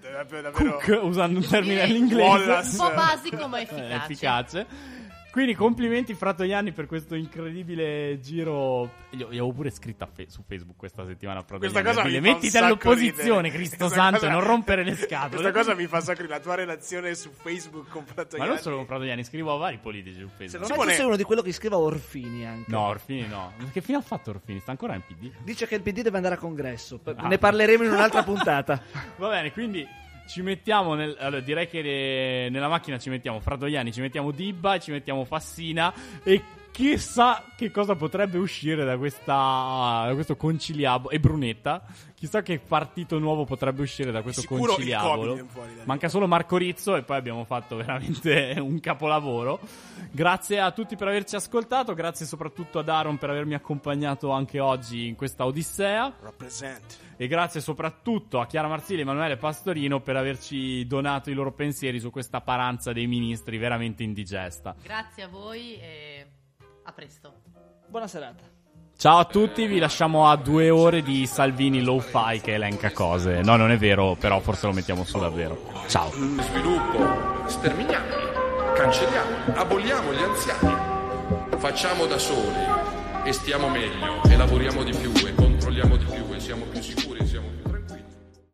A: Davvero,
C: Cook, usando un termine all'inglese.
D: Un po' basico ma
C: Eh,
D: efficace.
C: efficace. Quindi complimenti Fratoianni per questo incredibile giro. Io, io avevo pure scritto fe- su Facebook questa settimana Fratoianni.
A: Questa cosa mi
C: dire,
A: fa un
C: Mettiti
A: sacco
C: all'opposizione,
A: ridere.
C: Cristo
A: Questa
C: Santo,
A: cosa-
C: non rompere le scatole.
A: Questa cosa mi fa ridere. La tua relazione su Facebook con
C: Ma
A: Fratoianni.
C: non solo con Fratoianni, scrivo a vari politici su Facebook.
A: Se
E: Sai,
A: Simone-
E: tu sei uno di quello che scrive a Orfini anche.
C: No, Orfini no. Ma Che fine ha fatto Orfini? Sta ancora in PD?
E: Dice che il PD deve andare a congresso.
C: Ah.
E: Ne parleremo in un'altra puntata.
C: Va bene, quindi ci mettiamo nel, allora, direi che le- nella macchina ci mettiamo Fratoiani, ci mettiamo Dibba, ci mettiamo Fassina e chissà che cosa potrebbe uscire da, questa, da questo conciliabolo e Brunetta. Chissà che partito nuovo potrebbe uscire da questo
A: Sicuro
C: conciliabolo. Manca solo Marco Rizzo e poi abbiamo fatto veramente un capolavoro. Grazie a tutti per averci ascoltato, grazie soprattutto ad Aaron per avermi accompagnato anche oggi in questa odissea.
A: Represent.
C: E grazie soprattutto a Chiara Marzilli e Emanuele Pastorino per averci donato i loro pensieri su questa paranza dei ministri veramente indigesta.
D: Grazie a voi e a presto.
E: Buona serata.
C: Ciao a tutti, vi lasciamo a due ore di Salvini Low-Fi che elenca cose. No, non è vero, però forse lo mettiamo su davvero. Ciao.
F: sviluppo, sterminiamoli, cancelliamoli, aboliamo gli anziani, facciamo da soli e stiamo meglio e lavoriamo di più e controlliamo di più e siamo più sicuri,